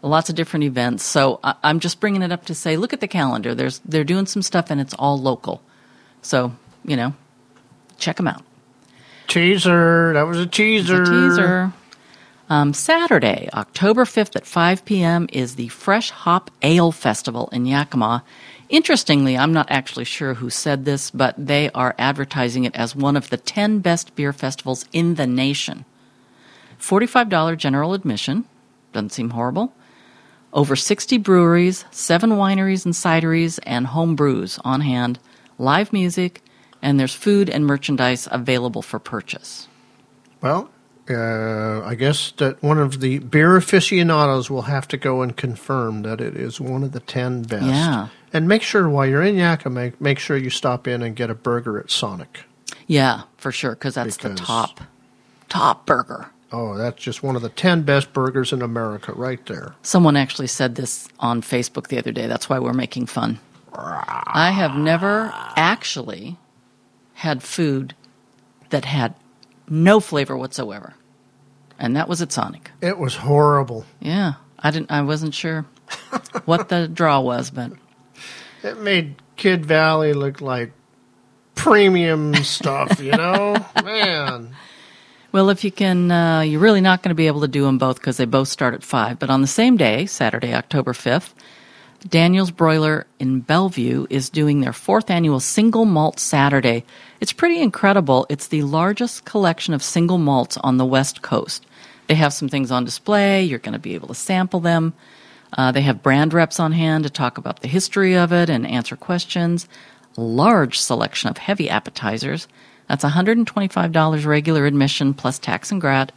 lots of different events. So I, I'm just bringing it up to say, look at the calendar. There's they're doing some stuff, and it's all local. So you know, check them out. Teaser. That was a teaser. It's a teaser. Um, Saturday, October 5th at 5 p.m. is the Fresh Hop Ale Festival in Yakima. Interestingly, I'm not actually sure who said this, but they are advertising it as one of the 10 best beer festivals in the nation. $45 general admission. Doesn't seem horrible. Over 60 breweries, 7 wineries and cideries, and home brews on hand, live music, and there's food and merchandise available for purchase. Well, uh, I guess that one of the beer aficionados will have to go and confirm that it is one of the 10 best. Yeah. And make sure while you're in Yakima, make, sure you stop in and get a burger at Sonic. Yeah, for sure, because that's the top, top burger. Oh, that's just one of the 10 best burgers in America right there. Someone actually said this on Facebook the other day. That's why we're making fun. I have never actually had food that had no flavor whatsoever, and that was at Sonic. It was horrible. Yeah, I didn't. I wasn't sure what the draw was, but It made Kid Valley look like premium stuff, you know? Man. Well, if you can, uh, you're really not going to be able to do them both because they both start at 5. But on the same day, Saturday, October 5th, Daniel's Broiler in Bellevue is doing their fourth annual Single Malt Saturday. It's pretty incredible. It's the largest collection of single malts on the West Coast. They have some things on display. You're going to be able to sample them. Uh, they have brand reps on hand to talk about the history of it and answer questions. A large selection of heavy appetizers. That's $125 regular admission plus tax and grat.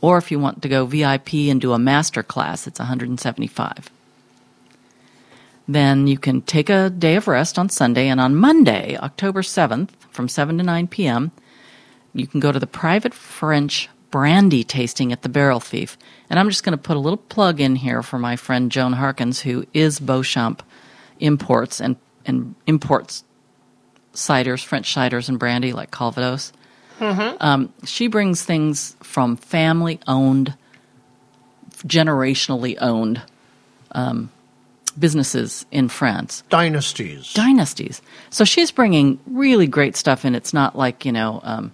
Or if you want to go VIP and do a master class, it's 175 then you can take a day of rest on Sunday. And on Monday, October 7th, from 7 to 9 p.m., you can go to the private French brandy tasting at the Barrel Thief. And I'm just going to put a little plug in here for my friend Joan Harkins, who is Beauchamp Imports and, and imports ciders, French ciders and brandy like Calvados. Um, she brings things from family owned, generationally owned um, businesses in France. Dynasties. Dynasties. So she's bringing really great stuff and It's not like, you know, um,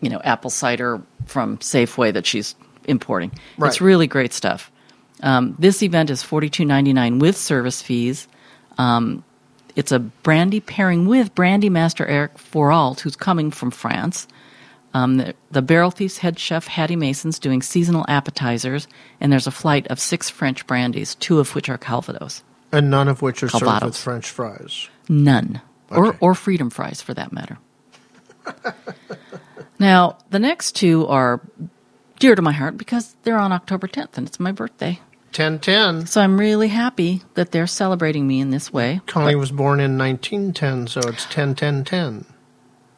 you know, apple cider from Safeway that she's importing. Right. It's really great stuff. Um, this event is forty two ninety nine with service fees. Um, it's a brandy pairing with brandy master Eric Foralt, who's coming from France. Um, the, the Barrel Thief's head chef Hattie Mason's doing seasonal appetizers, and there's a flight of six French brandies, two of which are Calvados. and none of which are served with French fries. None. Or, Okay. or freedom fries, for that matter. now, the next two are dear to my heart because they're on October 10th and it's my birthday. 1010. So I'm really happy that they're celebrating me in this way. Connie was born in 1910, so it's 10 10 10.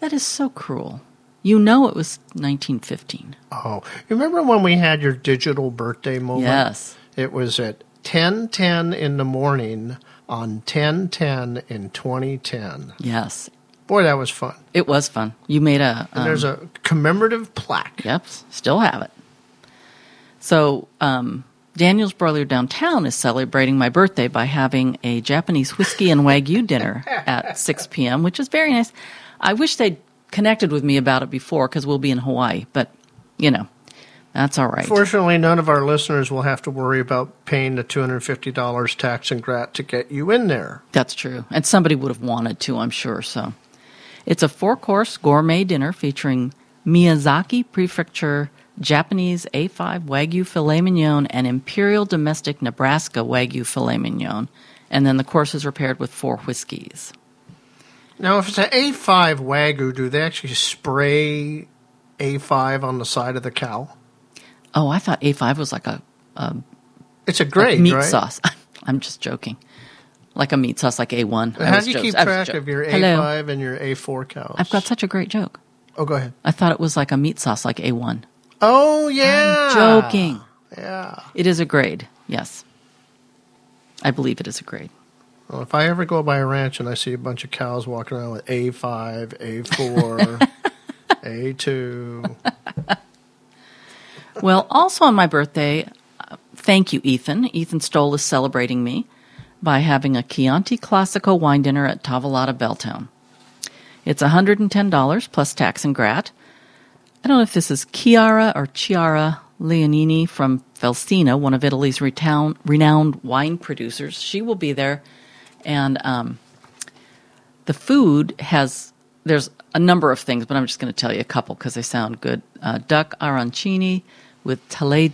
That is so cruel. You know it was 1915. Oh, you remember when we had your digital birthday moment? Yes. It was at 10:10 in the morning on 10:10 in 2010. Yes. Boy, that was fun. It was fun. You made a. And um, there's a commemorative plaque. Yep, still have it. So, um, Daniel's Broiler Downtown is celebrating my birthday by having a Japanese whiskey and wagyu dinner at 6 p.m., which is very nice. I wish they'd connected with me about it before because we'll be in Hawaii, but you know, that's all right. Fortunately, none of our listeners will have to worry about paying the $250 tax and grat to get you in there. That's true. And somebody would have wanted to, I'm sure. So it's a four course gourmet dinner featuring Miyazaki Prefecture Japanese A5 Wagyu filet mignon and Imperial Domestic Nebraska Wagyu filet mignon. And then the courses are paired with four whiskeys. Now, if it's an A5 Wagyu, do they actually spray A5 on the side of the cow? Oh, I thought A5 was like a, a It's a like grade, meat right? sauce. I'm just joking. Like a meat sauce, like A1. How do you jokes- keep track of your Hello. A5 and your A4 cows? I've got such a great joke. Oh, go ahead. I thought it was like a meat sauce, like A1. Oh, yeah. Joking. Yeah. It is a grade, yes. I believe it is a grade. Well, if I ever go by a ranch and I see a bunch of cows walking around with A5, A4, A2, Well, also on my birthday, uh, thank you, Ethan. Ethan Stowell is celebrating me by having a Chianti Classico wine dinner at Tavolata Belltown. It's $110 plus tax and grat. I don't know if this is Chiara or Chiara Leonini from Felsina, one of Italy's retown, renowned wine producers. She will be there. And um, the food has, there's a number of things, but I'm just going to tell you a couple because they sound good. Uh, duck arancini with tale,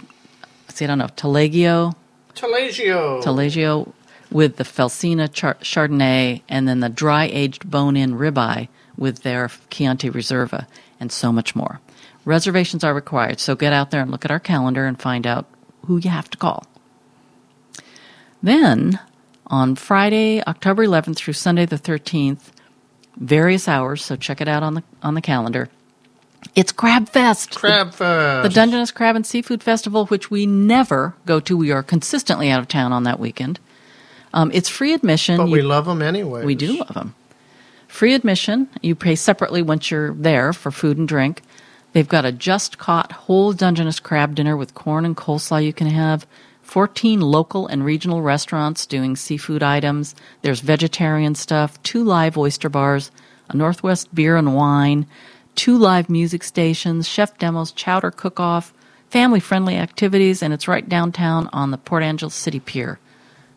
see, I don't know, taleggio, Talagio. taleggio with the Felsina char- Chardonnay, and then the dry aged bone in ribeye with their Chianti Reserva, and so much more. Reservations are required, so get out there and look at our calendar and find out who you have to call. Then, on Friday, October 11th through Sunday the 13th, various hours, so check it out on the on the calendar. It's Crab Fest. Crab Fest. The Dungeness Crab and Seafood Festival, which we never go to. We are consistently out of town on that weekend. Um, it's free admission. But You- we love them anyway. we do love them. Free admission. You pay separately once you're there for food and drink. They've got a just caught whole Dungeness crab dinner with corn and coleslaw you can have. 14 local and regional restaurants doing seafood items. There's vegetarian stuff, two live oyster bars, a Northwest beer and wine, two live music stations, chef demos, chowder cook off, family friendly activities, and it's right downtown on the Port Angeles City Pier.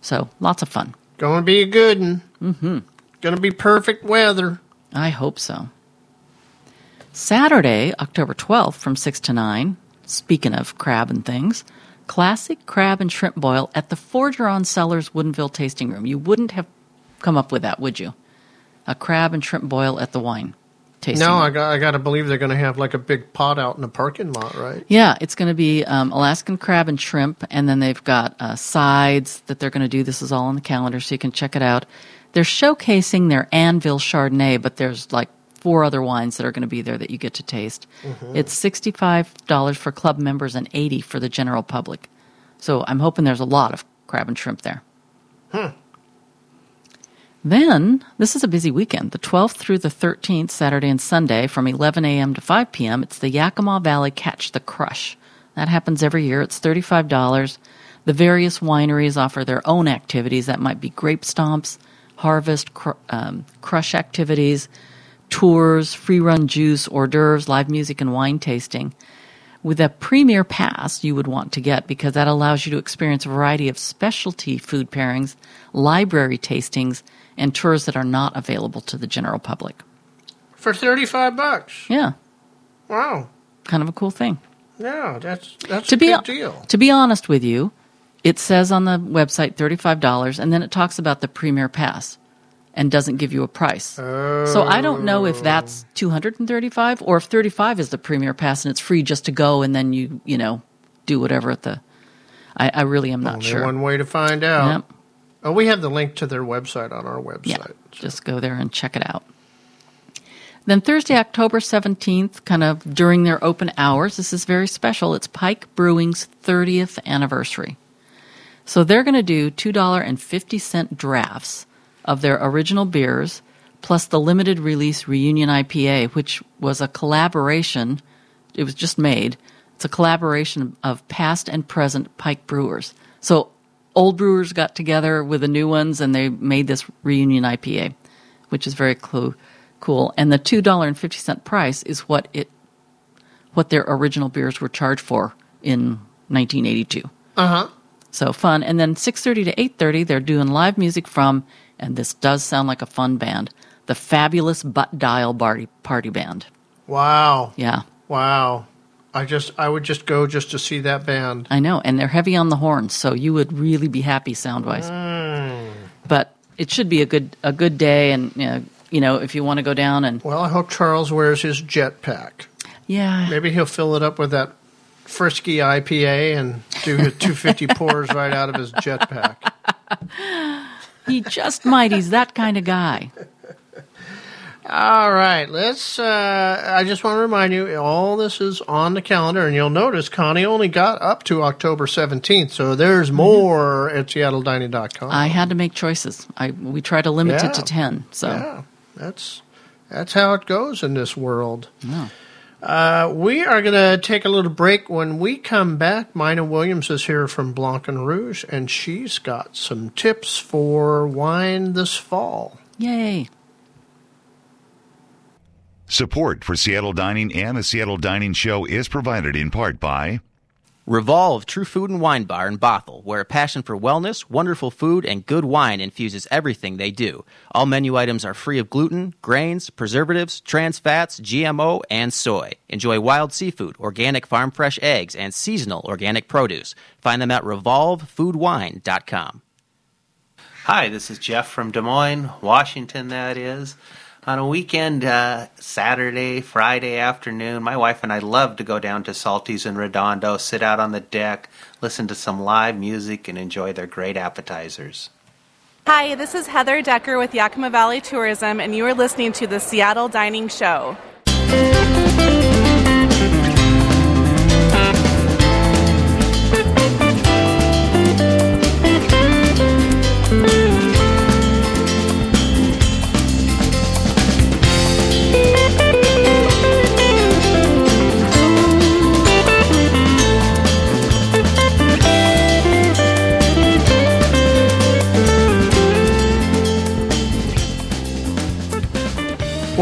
So lots of fun. Going to be a good one. Mm-hmm. Going to be perfect weather. I hope so. Saturday, October 12th from 6 to 9, speaking of crab and things, classic crab and shrimp boil at the Forgeron Cellars Woodinville Tasting Room. You wouldn't have come up with that, would you? A crab and shrimp boil at the wine tasting No, room. I got I got to believe they're going to have like a big pot out in the parking lot, right? Yeah, it's going to be um, Alaskan crab and shrimp, and then they've got uh, sides that they're going to do. This is all on the calendar, so you can check it out. They're showcasing their Anvil Chardonnay, but there's like four other wines that are going to be there that you get to taste. It's sixty-five dollars for club members and eighty for the general public. So I'm hoping there's a lot of crab and shrimp there. Then, this is a busy weekend. The 12th through the 13th, Saturday and Sunday, from 11 a.m. to 5 p.m., it's the Yakima Valley Catch the Crush. That happens every year. It's $35. The various wineries offer their own activities. That might be grape stomps, harvest, cr- um, crush activities, tours, free run juice, hors d'oeuvres, live music, and wine tasting with a premier pass you would want to get because that allows you to experience a variety of specialty food pairings, library tastings, and tours that are not available to the general public. For 35 bucks. Yeah, Wow. kind of a cool thing. Yeah, that's that's to a be good deal. to be honest with you, it says on the website thirty five dollars, and then it talks about the premier pass, and doesn't give you a price. So I don't know if that's two hundred and thirty five or if thirty five is the premier pass and it's free just to go, and then you you know do whatever at the. I, I really am not Only sure. one way to find out. Yep. Oh, we have the link to their website on our website. Yeah, just go there and check it out. Then Thursday, October 17th, kind of during their open hours, this is very special. It's Pike Brewing's 30th anniversary. So they're going to do $2.50 drafts of their original beers, plus the limited release Reunion IPA, which was a collaboration. It was just made. It's a collaboration of past and present Pike brewers. So old brewers got together with the new ones and they made this Reunion IPA, which is very clu- cool. And the $2.50 price is what it what their original beers were charged for in 1982. Uh huh. So fun. And then 6:30 to 8:30 they're doing live music from and this does sound like a fun band, the Fabulous Butt Dial Party Party Band. Wow. Yeah. Wow. I just I would just go just to see that band. I know, and they're heavy on the horns, so you would really be happy sound wise. Hmm. But it should be a good a good day, and you know, you know if you want to go down and Well, I hope Charles wears his jetpack. yeah, Maybe he'll fill it up with that frisky IPA and do his 250 pours right out of his jetpack. he just might. He's that kind of guy. All right, let's. Uh, I just want to remind you, all this is on the calendar, and you'll notice Connie only got up to October 17th, so there's more at SeattleDining.com. I had to make choices. I we try to limit Yeah. it to ten. So Yeah, that's that's how it goes in this world. Yeah. Uh, we are going to take a little break. When we come back, Mina Williams is here from Blanc and Rouge, and she's got some tips for wine this fall. yay! Support for Seattle Dining and the Seattle Dining Show is provided in part by Revolve True Food and Wine Bar in Bothell, where a passion for wellness, wonderful food, and good wine infuses everything they do. All menu items are free of gluten, grains, preservatives, trans fats, GMO, and soy. Enjoy wild seafood, organic farm fresh eggs, and seasonal organic produce. Find them at revolvefoodwine.com. Hi, this is Jeff from Des Moines, Washington, that is. On a weekend, uh, Saturday, Friday afternoon, my wife and I love to go down to Salty's in Redondo, sit out on the deck, listen to some live music, and enjoy their great appetizers. Hi, this is Heather Decker with Yakima Valley Tourism, and you are listening to the Seattle Dining Show.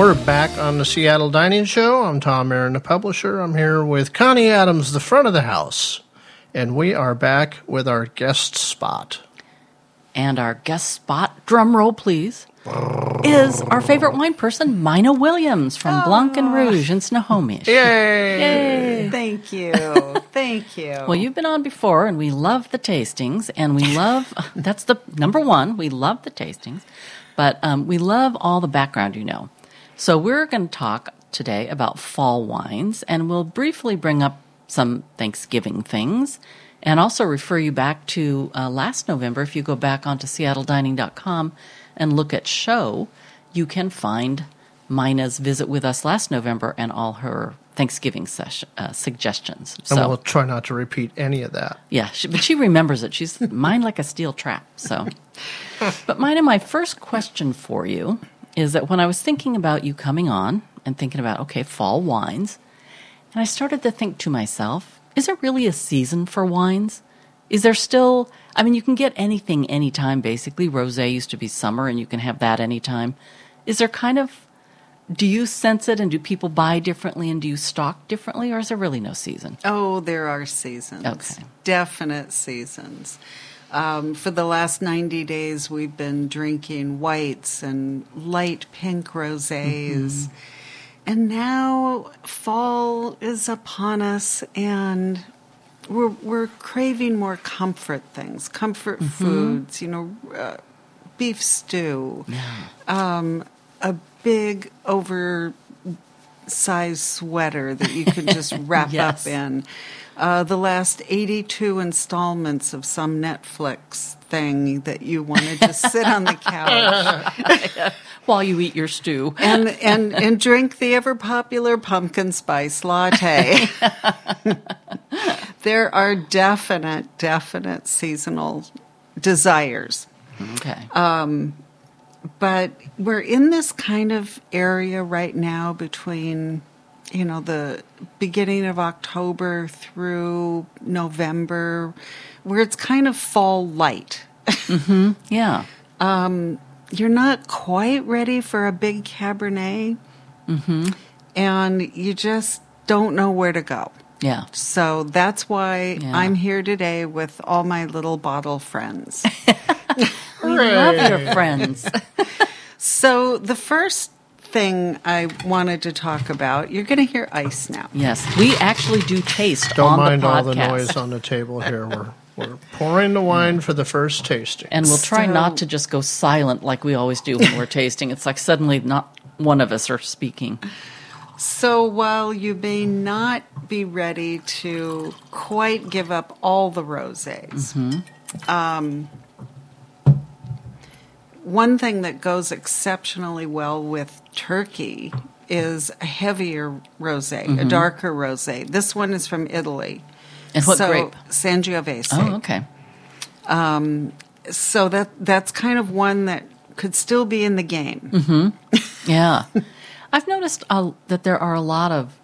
We're back on the Seattle Dining Show. I'm Tom Aaron, the publisher. I'm here with Connie Adams, the front of the house. And we are back with our guest spot. And our guest spot, drum roll please, is our favorite wine person, Mina Williams from Blanc and Rouge in Snohomish. Yay! Yay! Thank you. Thank you. Well, you've been on before, and we love the tastings, and we love that's the number one. We love the tastings, but um, we love all the background you know. So we're going to talk today about fall wines, and we'll briefly bring up some Thanksgiving things, and also refer you back to uh, last November. If you go back onto SeattleDining.com and look at show, you can find Mina's visit with us last November and all her Thanksgiving session, uh, suggestions. And So we'll try not to repeat any of that. yeah, she, but she remembers it. She's mind like a steel trap. So, but mine, my first question for you is that when I was thinking about you coming on and thinking about okay, fall wines, and I started to think to myself, is there really a season for wines? Is there still? I mean, you can get anything anytime. Basically, rosé used to be summer, and you can have that anytime. Is there kind of? Do you sense it, and do people buy differently, and do you stock differently, or is there really no season? Oh, there are seasons. Okay. Definite seasons. Um, for the last 90 days, we've been drinking whites and light pink rosés. And now fall is upon us, and we're, we're craving more comfort things, comfort foods, you know, uh, beef stew, um, a big oversized sweater that you can just wrap Yes. up in. Uh, the last 82 installments of some Netflix thing that you want to just sit on the couch While you eat your stew. and, and, and drink the ever popular pumpkin spice latte. there are definite, definite seasonal desires. Okay. But we're in this kind of area right now between you know the beginning of October through November where it's kind of fall light. Mm-hmm. yeah. Um, you're not quite ready for a big cabernet. Mm-hmm. And you just don't know where to go. Yeah. So that's why Yeah. I'm here today with all my little bottle friends. We love your friends. So the first thing I wanted to talk about, you're going to hear ice now. yes. We actually do taste Don't on mind the podcast. all the noise on the table here. We're, we're pouring the wine for the first tasting. and we'll try So- not to just go silent like we always do when we're tasting. It's like suddenly not one of us are speaking. So while you may not be ready to quite give up all the rosés, um, one thing that goes exceptionally well with turkey is a heavier rosé, a darker rosé. This one is from Italy. And what so, grape? Sangiovese. Oh, okay. So that that's kind of one that could still be in the game. Yeah. I've noticed uh, that there are a lot of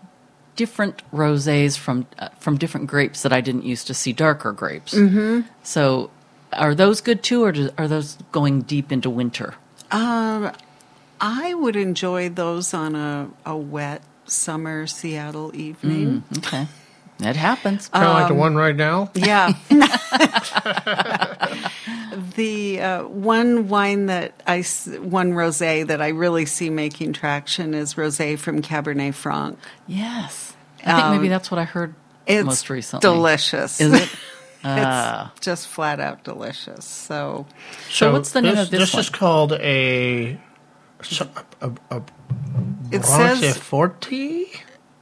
different rosés from uh, from different grapes that I didn't used to see darker grapes. Mm-hmm. So are those good too, or do, are those going deep into winter? Um, I would enjoy those on a, a wet summer Seattle evening. Okay. That happens. kind of like the Um, one right now. Yeah. the uh, one wine that I, one rosé that I really see making traction is rosé from Cabernet Franc. yes. I think maybe Um, that's what I heard It's most recently. delicious. Is it? it's just flat out delicious. So So what's the name of this This one? is called a so- a, a, a it says Forte.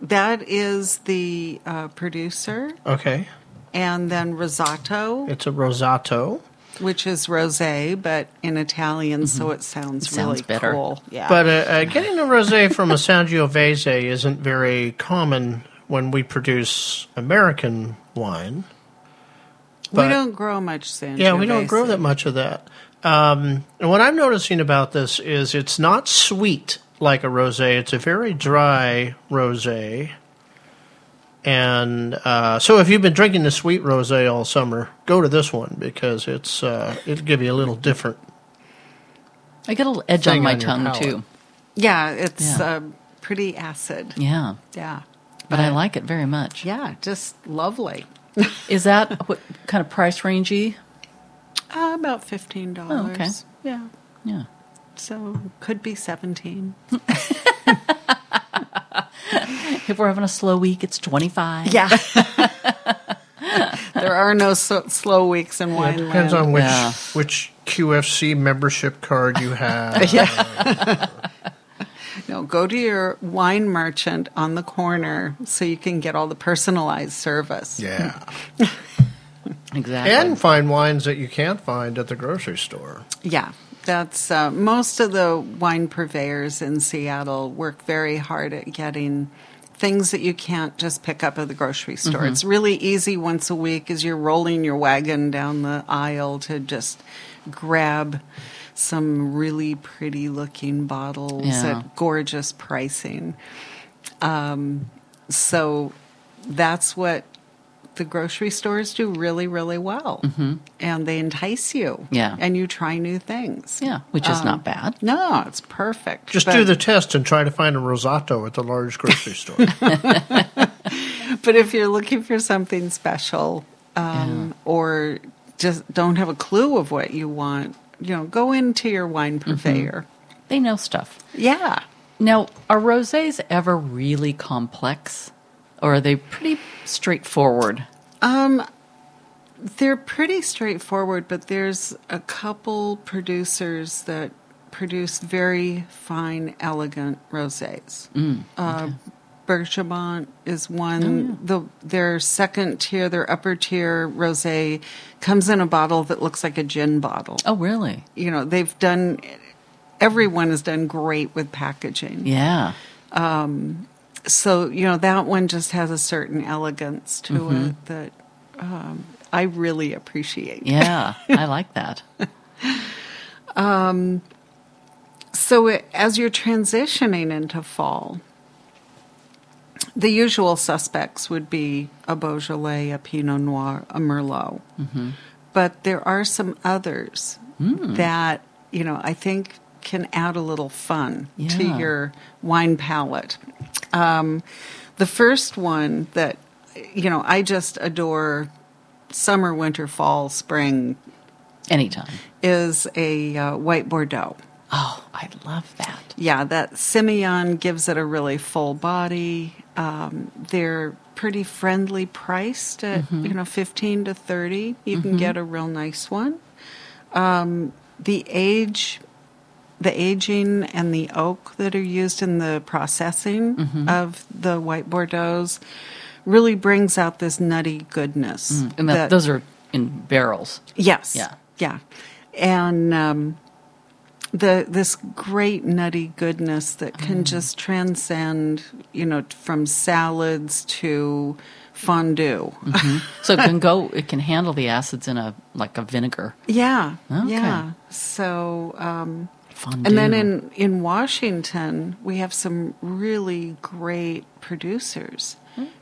that is the uh, producer, Okay, and then Rosato. it's a rosato. which is rosé, but in Italian, so it sounds, Mm-hmm. Sounds really better. cool. Yeah, But uh, uh, getting a rosé from a Sangiovese isn't very common when we produce American wine. We don't grow much Sangiovese. Yeah, we don't grow that much of that. Um, and what I'm noticing about this is it's not sweet like a rosé. It's a very dry rosé. And uh, so, if you've been drinking the sweet rosé all summer, go to this one because it's uh, it'll give you a little different. I get a little edge on my on tongue palate. too. Yeah, it's Yeah. Uh, pretty acid. Yeah. Yeah. But I like it very much. Yeah, just lovely. Is that what kind of price rangey? Uh, about fifteen dollars. Oh, okay. Yeah. Yeah. So could be seventeen. If we're having a slow week, it's 25. Yeah. there are no so, slow weeks in Yeah, wine. it depends on which Yeah. which QFC membership card you have. Yeah. No, go to your wine merchant on the corner so you can get all the personalized service. Yeah. Exactly. And find wines that you can't find at the grocery store. Yeah, that's uh, most of the wine purveyors in Seattle work very hard at getting things that you can't just pick up at the grocery store. Mhm. It's really easy once a week as you're rolling your wagon down the aisle to just grab some really pretty looking bottles Yeah. at gorgeous pricing. Um, so that's what the grocery stores do really, really well. Mhm. And they entice you. Yeah. And you try new things. Yeah, which is Um, not bad. No, it's perfect. Just But- do the test and try to find a Rosato at the large grocery store. but if you're looking for something special um, or just don't have a clue of what you want, you know, go into your wine purveyor. They know stuff. Yeah. Now, are rosés ever really complex? Or are they pretty straightforward? Um, they're pretty straightforward, but there's a couple producers that produce very fine, elegant rosés. Mm, Uh, Bergamot is one. The their second tier, their upper tier rosé comes in a bottle that looks like a gin bottle. Oh, really? You know, they've done. Everyone has done great with packaging. Yeah. Um, so you know that one just has a certain elegance to Mhm. it that um, I really appreciate. Yeah, I like that. Um, so it, as you're transitioning into fall, the usual suspects would be a Beaujolais, a Pinot Noir, a Merlot. Mhm. But there are some others Mm. that, you know, I think can add a little fun to your wine palette. Um, the first one that, you know, I just adore summer, winter, fall, spring Anytime. is a uh, white Bordeaux. Oh, I love that. Yeah, that Semillon gives it a really full body. Um, they're pretty friendly priced at Mhm. you know fifteen to thirty. You can Mhm. get a real nice one. Um, the age, the aging, and the oak that are used in the processing Mhm. of the white Bordeaux's really brings out this nutty goodness. Mm, And that, those are in barrels. Yes. Yeah. Yeah. And um, the this great nutty goodness that can Mm. just transcend, you know, from salads to fondue. Mhm. so it can go. It can handle the acids in a like a vinegar. Yeah. Okay. Yeah. So um Fondue. and then in in Washington, we have some really great producers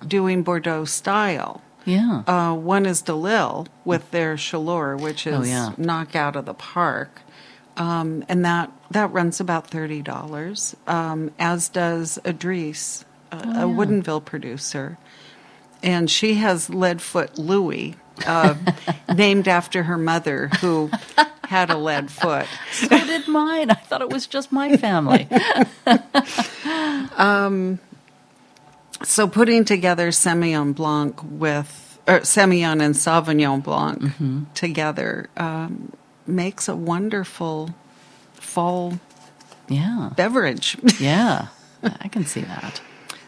doing Bordeaux style. Yeah. Uh, one is DeLille with their Chaleur, which is Oh, yeah. knock out of the park. Um, and that, that runs about $30, um, as does Adrice, a, Oh, a yeah. Woodinville producer. And she has Leadfoot Louie, uh, named after her mother, who had a lead foot. So did mine. I thought it was just my family. Um, so putting together Semillon Blanc with or Semillon and Sauvignon Blanc Mm-hmm. together um, makes a wonderful fall yeah. beverage. Yeah. I can see that.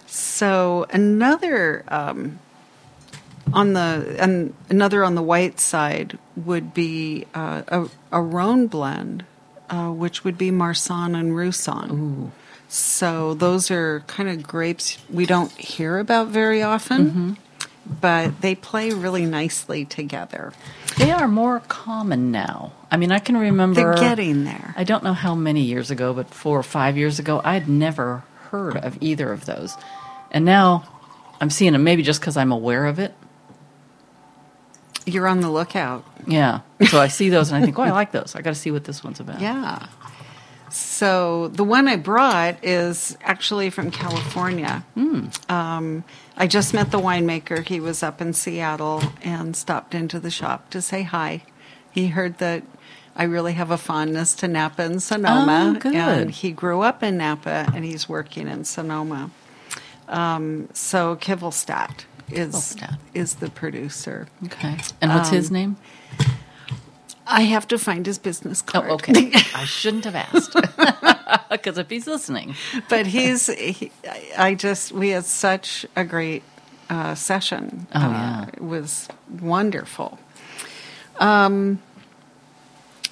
So another um, on the and another on the white side would be uh, a, a Rhone blend, uh, which would be Marsanne and Roussanne. Ooh. So those are kind of grapes we don't hear about very often, Mm-hmm. but they play really nicely together. They are more common now. I mean, I can remember. They're getting there. I don't know how many years ago, but four or five years ago, I had never heard of either of those. And now I'm seeing them maybe just because I'm aware of it. You're on the lookout. Yeah. So I see those and I think, oh, I like those. I got to see what this one's about. Yeah. So the one I brought is actually from California. Um, I just met the winemaker. He was up in Seattle and stopped into the shop to say hi. He heard that I really have a fondness to Napa and Sonoma, Oh, good. and he grew up in Napa and he's working in Sonoma. Um, so Kivelstadt is Kivelstadt. is the producer. Okay. And what's his Um, name? I have to find his business card. Oh, okay. I shouldn't have asked. Because if he's listening. but he's he, I just we had such a great uh, session. Oh, Uh, yeah. it was wonderful. Um,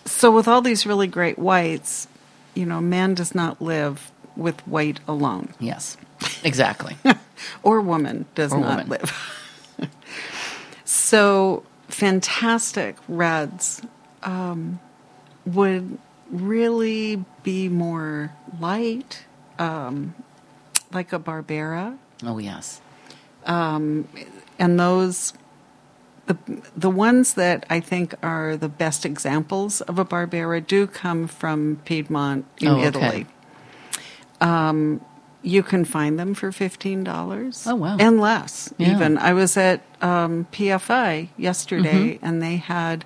so with all these really great whites, you know, man does not live with white alone, Yes, exactly. or woman does Or not woman. live. so fantastic reds um, would really be more light, um, like a Barbera. Oh, yes. um, and those the the ones that I think are the best examples of a Barbera do come from Piedmont in Oh, okay. Italy. Um, you can find them for fifteen dollars. Oh, wow. and less Yeah. even. I was at um, PFI yesterday, Mm-hmm. and they had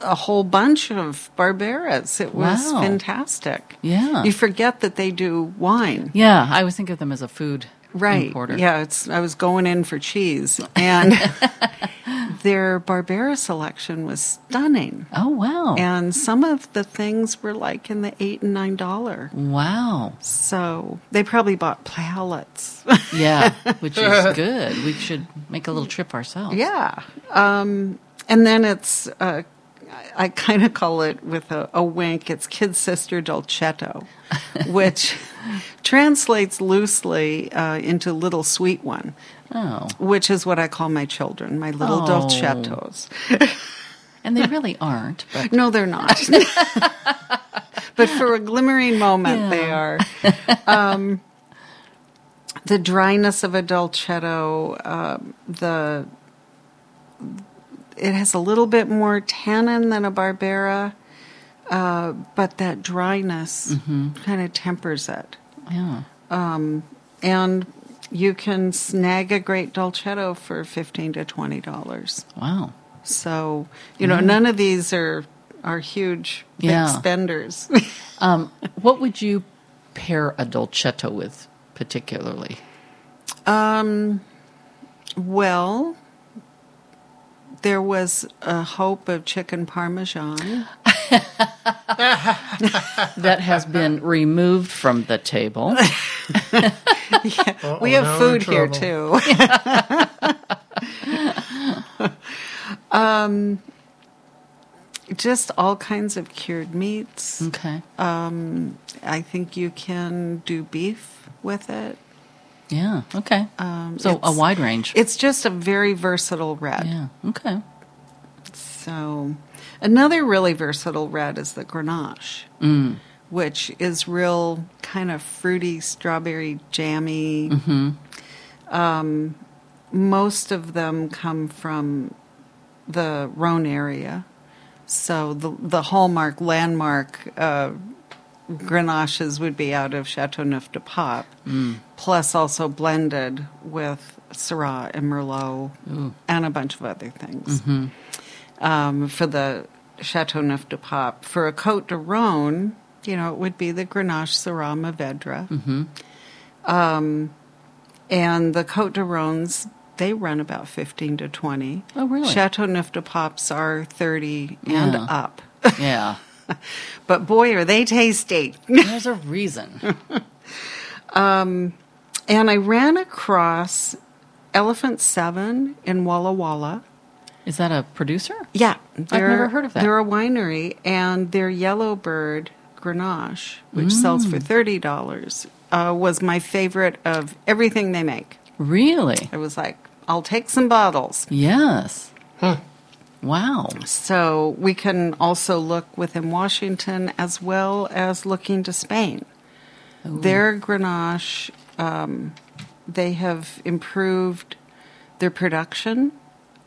a whole bunch of Barberas. It was Wow. fantastic. Yeah. you forget that they do wine. Yeah, I always think of them as a food Right. importer. Yeah, it's I was going in for cheese and their Barbera selection was stunning. Oh, wow. And some of the things were like in the eight and nine dollar. wow. So they probably bought pallets. Yeah, which is good. We should make a little trip ourselves. yeah. Um, and then it's uh, I, I kind of call it with a, a wink. It's kid sister Dolcetto, which translates loosely uh, into little sweet one. Oh. which is what I call my children, my little Oh. dolcettos. And they really aren't, but No, they're not. but for a glimmering moment, Yeah. they are. Um, the dryness of a dolcetto, um, the it has a little bit more tannin than a barbera, uh, but that dryness kind of tempers it. yeah. And you can snag a great dolcetto for fifteen to twenty dollars. Wow. So, you know, none of these are are huge big Yeah. spenders. Um, what would you pair a dolcetto with particularly? um, well, there was a hope of chicken parmesan. That has been removed from the table. Uh-oh, we have food here too. um, just all kinds of cured meats. Okay. Um, I think you can do beef with it. Yeah. Okay. Um, so a wide range. It's just a very versatile red. yeah. Okay. So, another really versatile red is the Grenache, Mm. which is real kind of fruity, strawberry, jammy. Mm-hmm. Um, most of them come from the Rhone area. So, the, the hallmark, landmark uh, Grenaches would be out of Chateauneuf du Pape, Mm. plus also blended with Syrah and Merlot and a bunch of other things Mm-hmm. Um, for the Chateauneuf du Pape. For a Cote de Rhone, you know, it would be the Grenache Syrah Mourvedre. Mm-hmm. Um, and the Cote de Rhones, they run about 15 to 20. Oh, really? Chateauneuf du Papes are 30 and Yeah. up. Yeah. But boy, are they tasty. There's a reason. Um, and I ran across Elephant Seven in Walla Walla. Is that a producer? Yeah, I've never heard of that. They're a winery, and their Yellowbird Grenache, which sells Mm. for thirty dollars, uh, was my favorite of everything they make. Really? I was like, I'll take some bottles. Yes. Wow. So we can also look within Washington as well as looking to Spain. Their Grenache, um, they have improved their production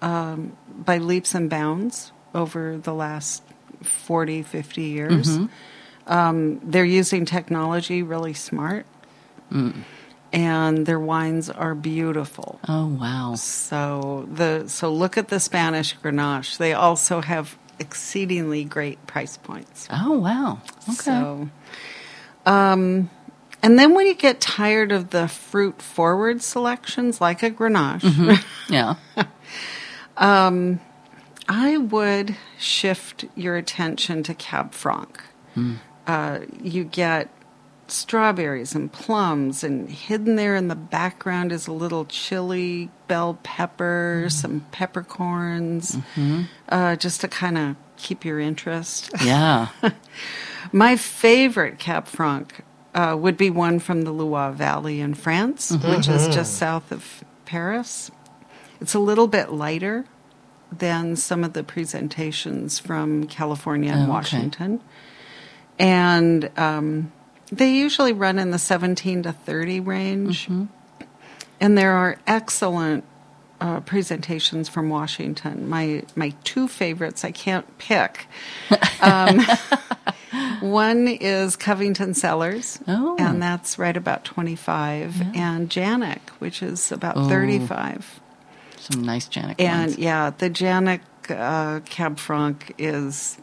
um, by leaps and bounds over the last 40, 50 years. Um, they're using technology really smart, and their wines are beautiful. Oh wow! So the so look at the Spanish Grenache. They also have exceedingly great price points. Oh wow! Okay. So, um, and then when you get tired of the fruit forward selections, like a Grenache, Mm-hmm. yeah. Um, I would shift your attention to Cab Franc. Hmm. Uh, you get strawberries and plums, and hidden there in the background is a little chili bell pepper, some peppercorns, Mhm. uh, just to kind of keep your interest. Yeah. My favorite Cab Franc uh, would be one from the Loire Valley in France, Mhm. which is Mhm. just south of Paris. It's a little bit lighter than some of the presentations from California and Oh, okay. Washington. And um, they usually run in the 17 to 30 range. Mm-hmm. And there are excellent uh, presentations from Washington. My my two favorites I can't pick. Um, one is Covington Cellars, Oh. and that's right about twenty five, and Januik, which is about Oh. thirty five. Some nice Januik And ones. yeah, the Januik uh, Cab Franc is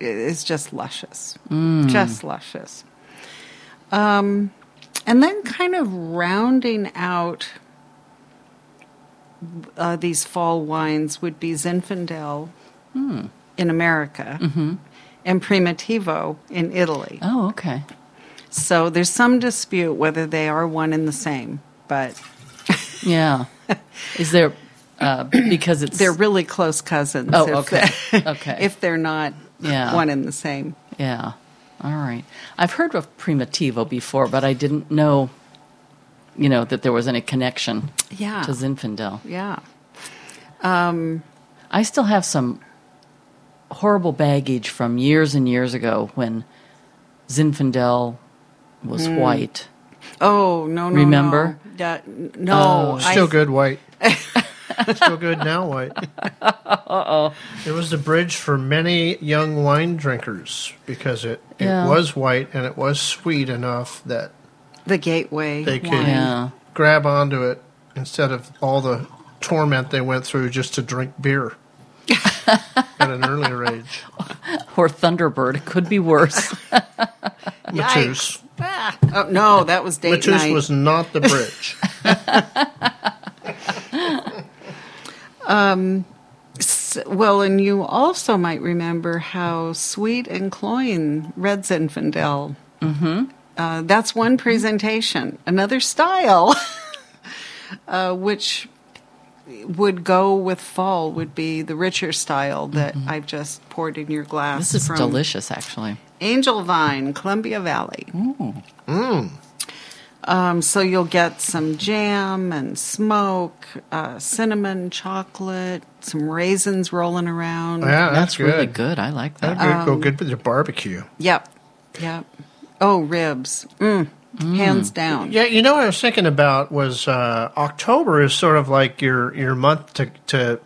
is just luscious, Mm. just luscious. Um, and then kind of rounding out uh, these fall wines would be Zinfandel Hmm. in America Mhm. and Primitivo in Italy. Oh, okay. So there's some dispute whether they are one and the same, but Yeah. Is there uh, because it's they're really close cousins. Oh, if okay. they- Okay. if they're not Yeah. one and the same. Yeah. All right. I've heard of Primitivo before, but I didn't know, you know, that there was any connection Yeah. to Zinfandel. Yeah. Um, I still have some horrible baggage from years and years ago when Zinfandel was Mm. white. Oh no, no, Remember? No, Yeah, no Oh, Still I- good white. Still good now white. Uh-oh. It was the bridge for many young wine drinkers because it, it Yeah. was white and it was sweet enough that The gateway. they could wine. Yeah. grab onto it instead of all the torment they went through just to drink beer at an earlier age. Or Thunderbird. It could be worse. Mateus. Ah. Oh no, that was date Mateus night. was not the bridge. Um, well, and you also might remember how Sweet and Cloyne read Zinfandel. mm-hmm. Uh, that's one presentation. Another style, uh, which would go with fall, would be the richer style that I've just poured in your glass. This is from delicious, actually. Angel Vine, Columbia Valley. Mm. Um, so you'll get some jam and smoke, uh, cinnamon, chocolate, some raisins rolling around. Yeah, that's, good. really good. I like that. That'd go Um, good with your barbecue. Yep, yep. Oh, ribs. Mm. Hands down. Yeah, you know what I was thinking about was uh, October is sort of like your your month to to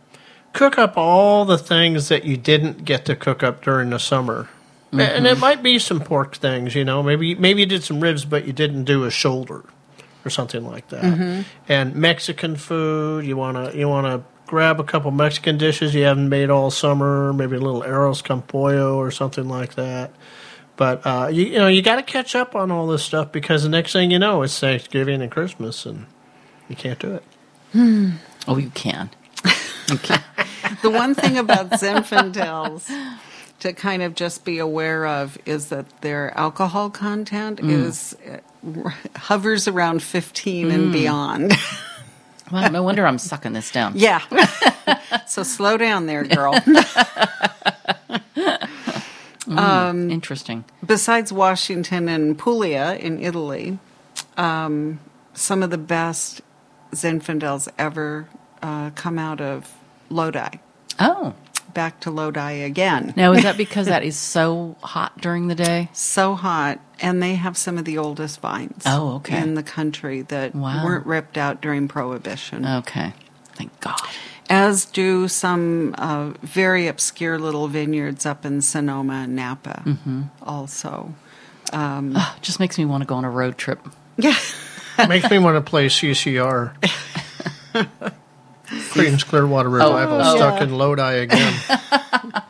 cook up all the things that you didn't get to cook up during the summer. And it might be some pork things, you know. Maybe maybe you did some ribs, but you didn't do a shoulder or something like that. Mhm. And Mexican food, you wanna you wanna grab a couple Mexican dishes you haven't made all summer, maybe a little arroz con pollo or something like that. But uh, you, you know you got to catch up on all this stuff because the next thing you know it's Thanksgiving and Christmas and you can't do it. Oh, you can. The one thing about Zinfandels to kind of just be aware of is that their alcohol content Mm. is hovers around 15 and Mm. beyond. Well, no wonder I'm sucking this down. yeah. so slow down there, girl. Mm, interesting. Besides Washington and Puglia in Italy, um, some of the best Zinfandels ever uh, come out of Lodi. Oh. Back to Lodi again. Now, is that because that is so hot during the day? So hot, and they have some of the oldest vines. Oh, okay. In the country that Wow. weren't ripped out during Prohibition. Okay. Thank God. As do some uh, very obscure little vineyards up in Sonoma and Napa, Mhm. also. Um, Ah, just makes me want to go on a road trip. yeah. Makes me want to play CCR. Creedence Clearwater Revival, oh, stuck yeah. in Lodi again.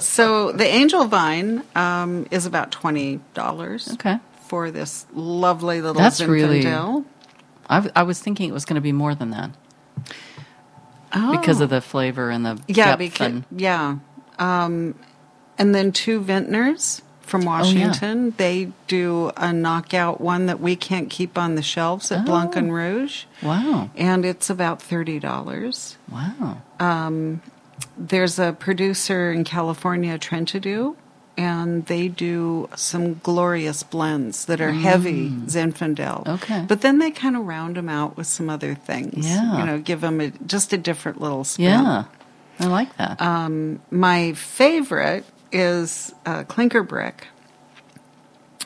So the angel vine um, is about twenty dollars. Okay. For this lovely little That's really- Zinfandel. I, w- I was thinking it was going to be more than that Oh. because of the flavor and the Oh. yeah, depth because and yeah, um, and then two vintners from Oh, yeah. Washington. They do a knockout one that we can't keep on the shelves at Blanc Oh. and Rouge, wow, and it's about thirty dollars. wow. Um, there's a producer in California, Trentadue, and they do some glorious blends that are heavy Zinfandel. Mm. Okay. But then they kind of round them out with some other things. Yeah. You know, give them a, just a different little spin. Yeah, I like that. Um, my favorite is uh, Clinker Brick,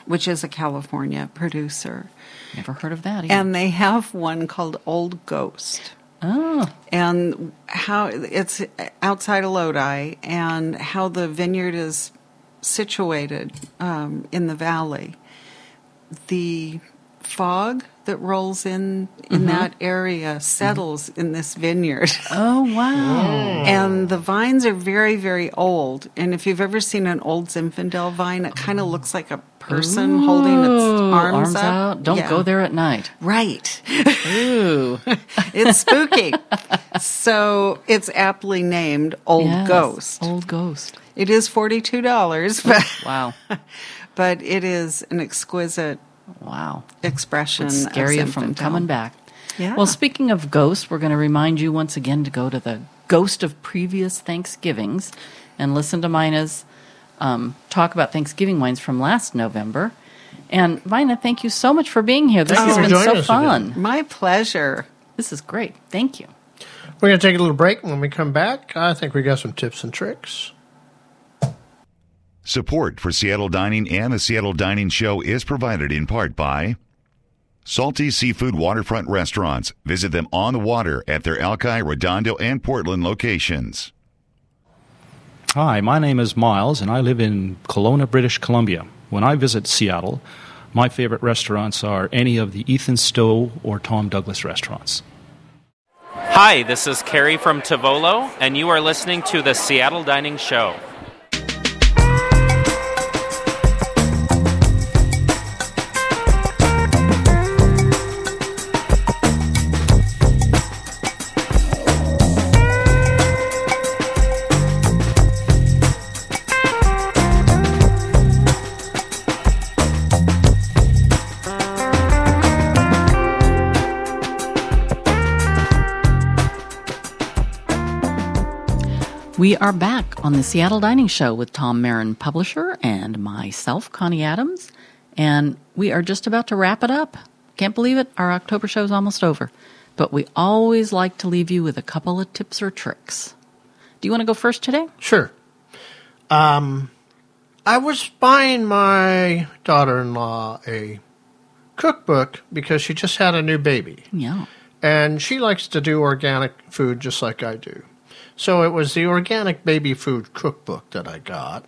which is a California producer. Never heard of that. Either. And they have one called Old Ghost. oh, And how it's outside of Lodi, and how the vineyard is situated um, in the valley. The fog that rolls in in mm-hmm. that area settles mm-hmm. in this vineyard. oh, wow. And the vines are very, very old. And if you've ever seen an old Zinfandel vine, it kind of oh. looks like a person holding its Ooh, arms, up. out. Don't Yeah. go there at night. Right. Ooh, it's spooky. so it's aptly named Old Yes, Ghost. Old Ghost. It is $42, but, Wow, but it is an exquisite wow. expression. Would scare of you from Zinfandel. coming back. Yeah. Well, speaking of ghosts, we're going to remind you once again to go to the ghost of previous Thanksgivings and listen to Mina's um, talk about Thanksgiving wines from last November. And Mina, thank you so much for being here. This Thank has been so fun. again. My pleasure. This is great. Thank you. We're going to take a little break. When we come back, I think we got some tips and tricks. Support for Seattle Dining and the Seattle Dining Show is provided in part by Salty Seafood Waterfront Restaurants. Visit them on the water at their Alki, Redondo, and Portland locations. Hi, my name is Miles, and I live in Kelowna, British Columbia. When I visit Seattle, my favorite restaurants are any of the Ethan Stowell or Tom Douglas restaurants. Hi, this is Carrie from Tavolo, and you are listening to the Seattle Dining Show. We are back on the Seattle Dining Show with Tom Marin, publisher, and myself, Connie Adams. And we are just about to wrap it up. Can't believe it. Our October show is almost over. But we always like to leave you with a couple of tips or tricks. Do you want to go first today? Sure. Um, I was buying my daughter-in-law a cookbook because she just had a new baby, Yeah. and she likes to do organic food just like I do. So it was the organic baby food cookbook that I got.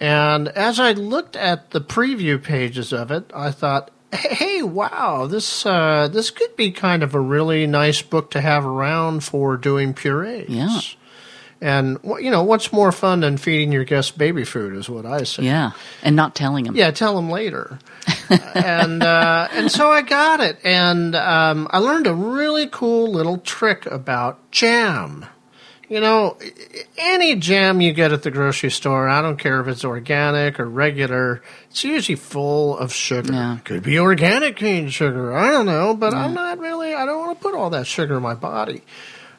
And as I looked at the preview pages of it, I thought, hey, wow, this uh, this could be kind of a really nice book to have around for doing purees. Yeah. And you know what's more fun than feeding your guests baby food is what I say. Yeah. And not telling them. Yeah, tell them later. and uh, and so I got it, and um, I learned a really cool little trick about jam. You know, any jam you get at the grocery store, I don't care if it's organic or regular, it's usually full of sugar. Yeah. Could be organic cane sugar, I don't know, but I'm not really, I don't want to put all that sugar in my body.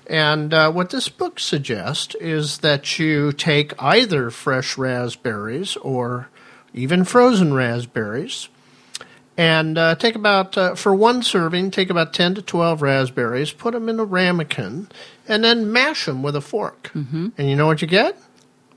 And uh, what this book suggests is that you take either fresh raspberries or even frozen raspberries, and uh, take about uh, for one serving, take about ten to twelve raspberries, put them in a ramekin, and then mash them with a fork. Mm-hmm. And you know what you get?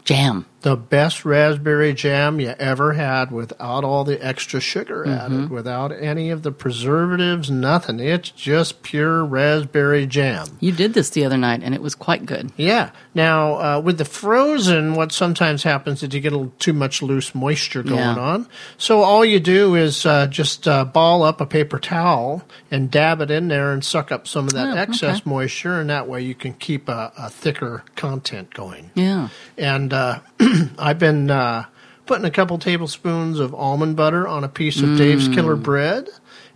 Jam. The best raspberry jam you ever had without all the extra sugar added, without any of the preservatives, nothing. It's just pure raspberry jam. You did this the other night, and it was quite good. Yeah. Now, uh, with the frozen, what sometimes happens is you get a little too much loose moisture going Yeah. on. So all you do is uh, just uh, ball up a paper towel and dab it in there and suck up some of that Oh, excess okay. moisture, and that way you can keep a, a thicker content going. Yeah. And uh, I've been uh, putting a couple tablespoons of almond butter on a piece of Dave's Mm. Killer Bread,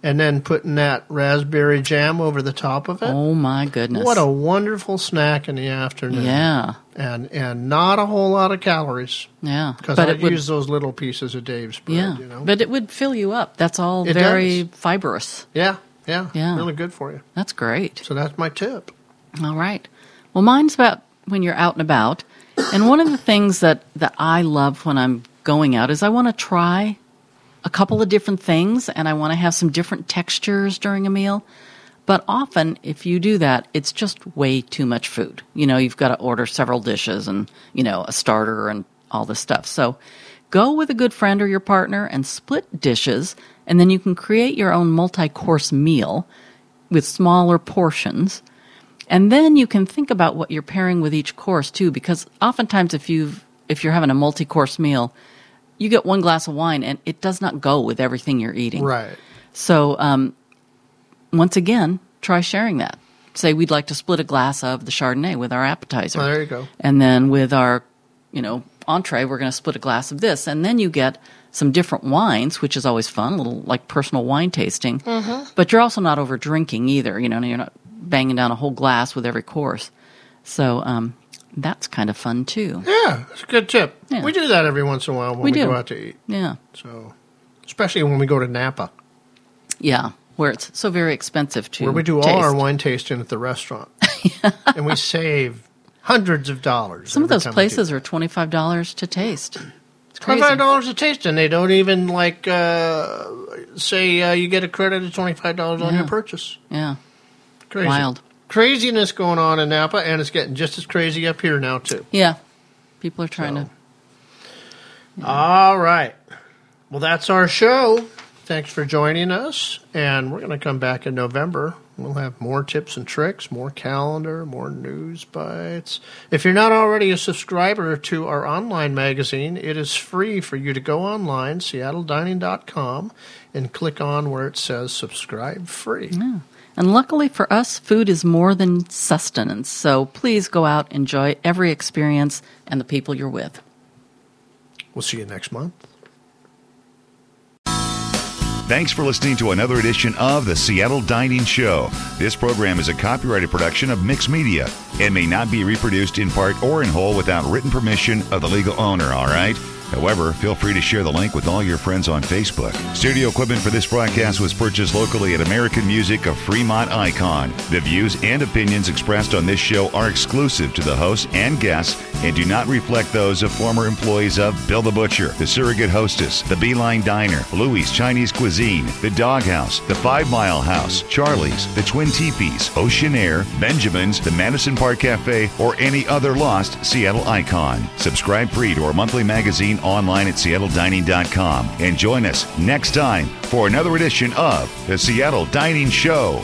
and then putting that raspberry jam over the top of it. Oh my goodness. What a wonderful snack in the afternoon. Yeah. And and not a whole lot of calories. Yeah. Because I it would- use those little pieces of Dave's bread, Yeah. you know. But it would fill you up. That's all It very does. fibrous. yeah, yeah. Yeah. Really good for you. That's great. So that's my tip. All right. Well, mine's about when you're out and about. And one of the things that, that I love when I'm going out is I want to try a couple of different things and I want to have some different textures during a meal. But often, if you do that, it's just way too much food. You know, you've got to order several dishes and, you know, a starter and all this stuff. So go with a good friend or your partner and split dishes, and then you can create your own multi course meal with smaller portions. And then you can think about what you're pairing with each course too, because oftentimes if you if you're having a multi-course meal, you get one glass of wine and it does not go with everything you're eating. Right. So um, once again, try sharing that. Say we'd like to split a glass of the Chardonnay with our appetizer. Oh, there you go. And then with our, you know, entree, we're going to split a glass of this, and then you get some different wines, which is always fun, a little like personal wine tasting. Mhm. But you're also not over drinking either. You know, you're not banging down a whole glass with every course. So um, that's kind of fun too. Yeah, it's a good tip. Yeah. We do that every once in a while when We we, go out to eat. Yeah. So, especially when we go to Napa, Yeah, where it's so very expensive to where we do taste. all our wine tasting at the restaurant, and we save hundreds of dollars. Some of those time we do places are twenty five dollars to taste. It's. Twenty-five dollars a taste, and they don't even like uh, say uh, you get a credit of twenty-five dollars on Yeah. your purchase. Yeah, Crazy. Wild. craziness going on in Napa, and it's getting just as crazy up here now too. yeah. People are trying to. All right, well that's our show. Thanks for joining us, and we're going to come back in November. We'll have more tips and tricks, more calendar, more news bites. If you're not already a subscriber to our online magazine, it is free for you to go online, seattledining.com, and click on where it says subscribe free. Yeah. And luckily for us, food is more than sustenance. So please go out, enjoy every experience and the people you're with. We'll see you next month. Thanks for listening to another edition of the Seattle Dining Show. This program is a copyrighted production of Mix Media and may not be reproduced in part or in whole without written permission of the legal owner, all right? However, feel free to share the link with all your friends on Facebook. Studio equipment for this broadcast was purchased locally at American Music of Fremont Icon. The views and opinions expressed on this show are exclusive to the hosts and guests and do not reflect those of former employees of Bill the Butcher, the Surrogate Hostess, the Beeline Diner, Louis Chinese Cuisine, the Doghouse, the Five Mile House, Charlie's, the Twin Teepees, Ocean Air, Benjamin's, the Madison Park Cafe, or any other lost Seattle icon. Subscribe free to our monthly magazine online at seattledining.com and join us next time for another edition of the Seattle Dining Show.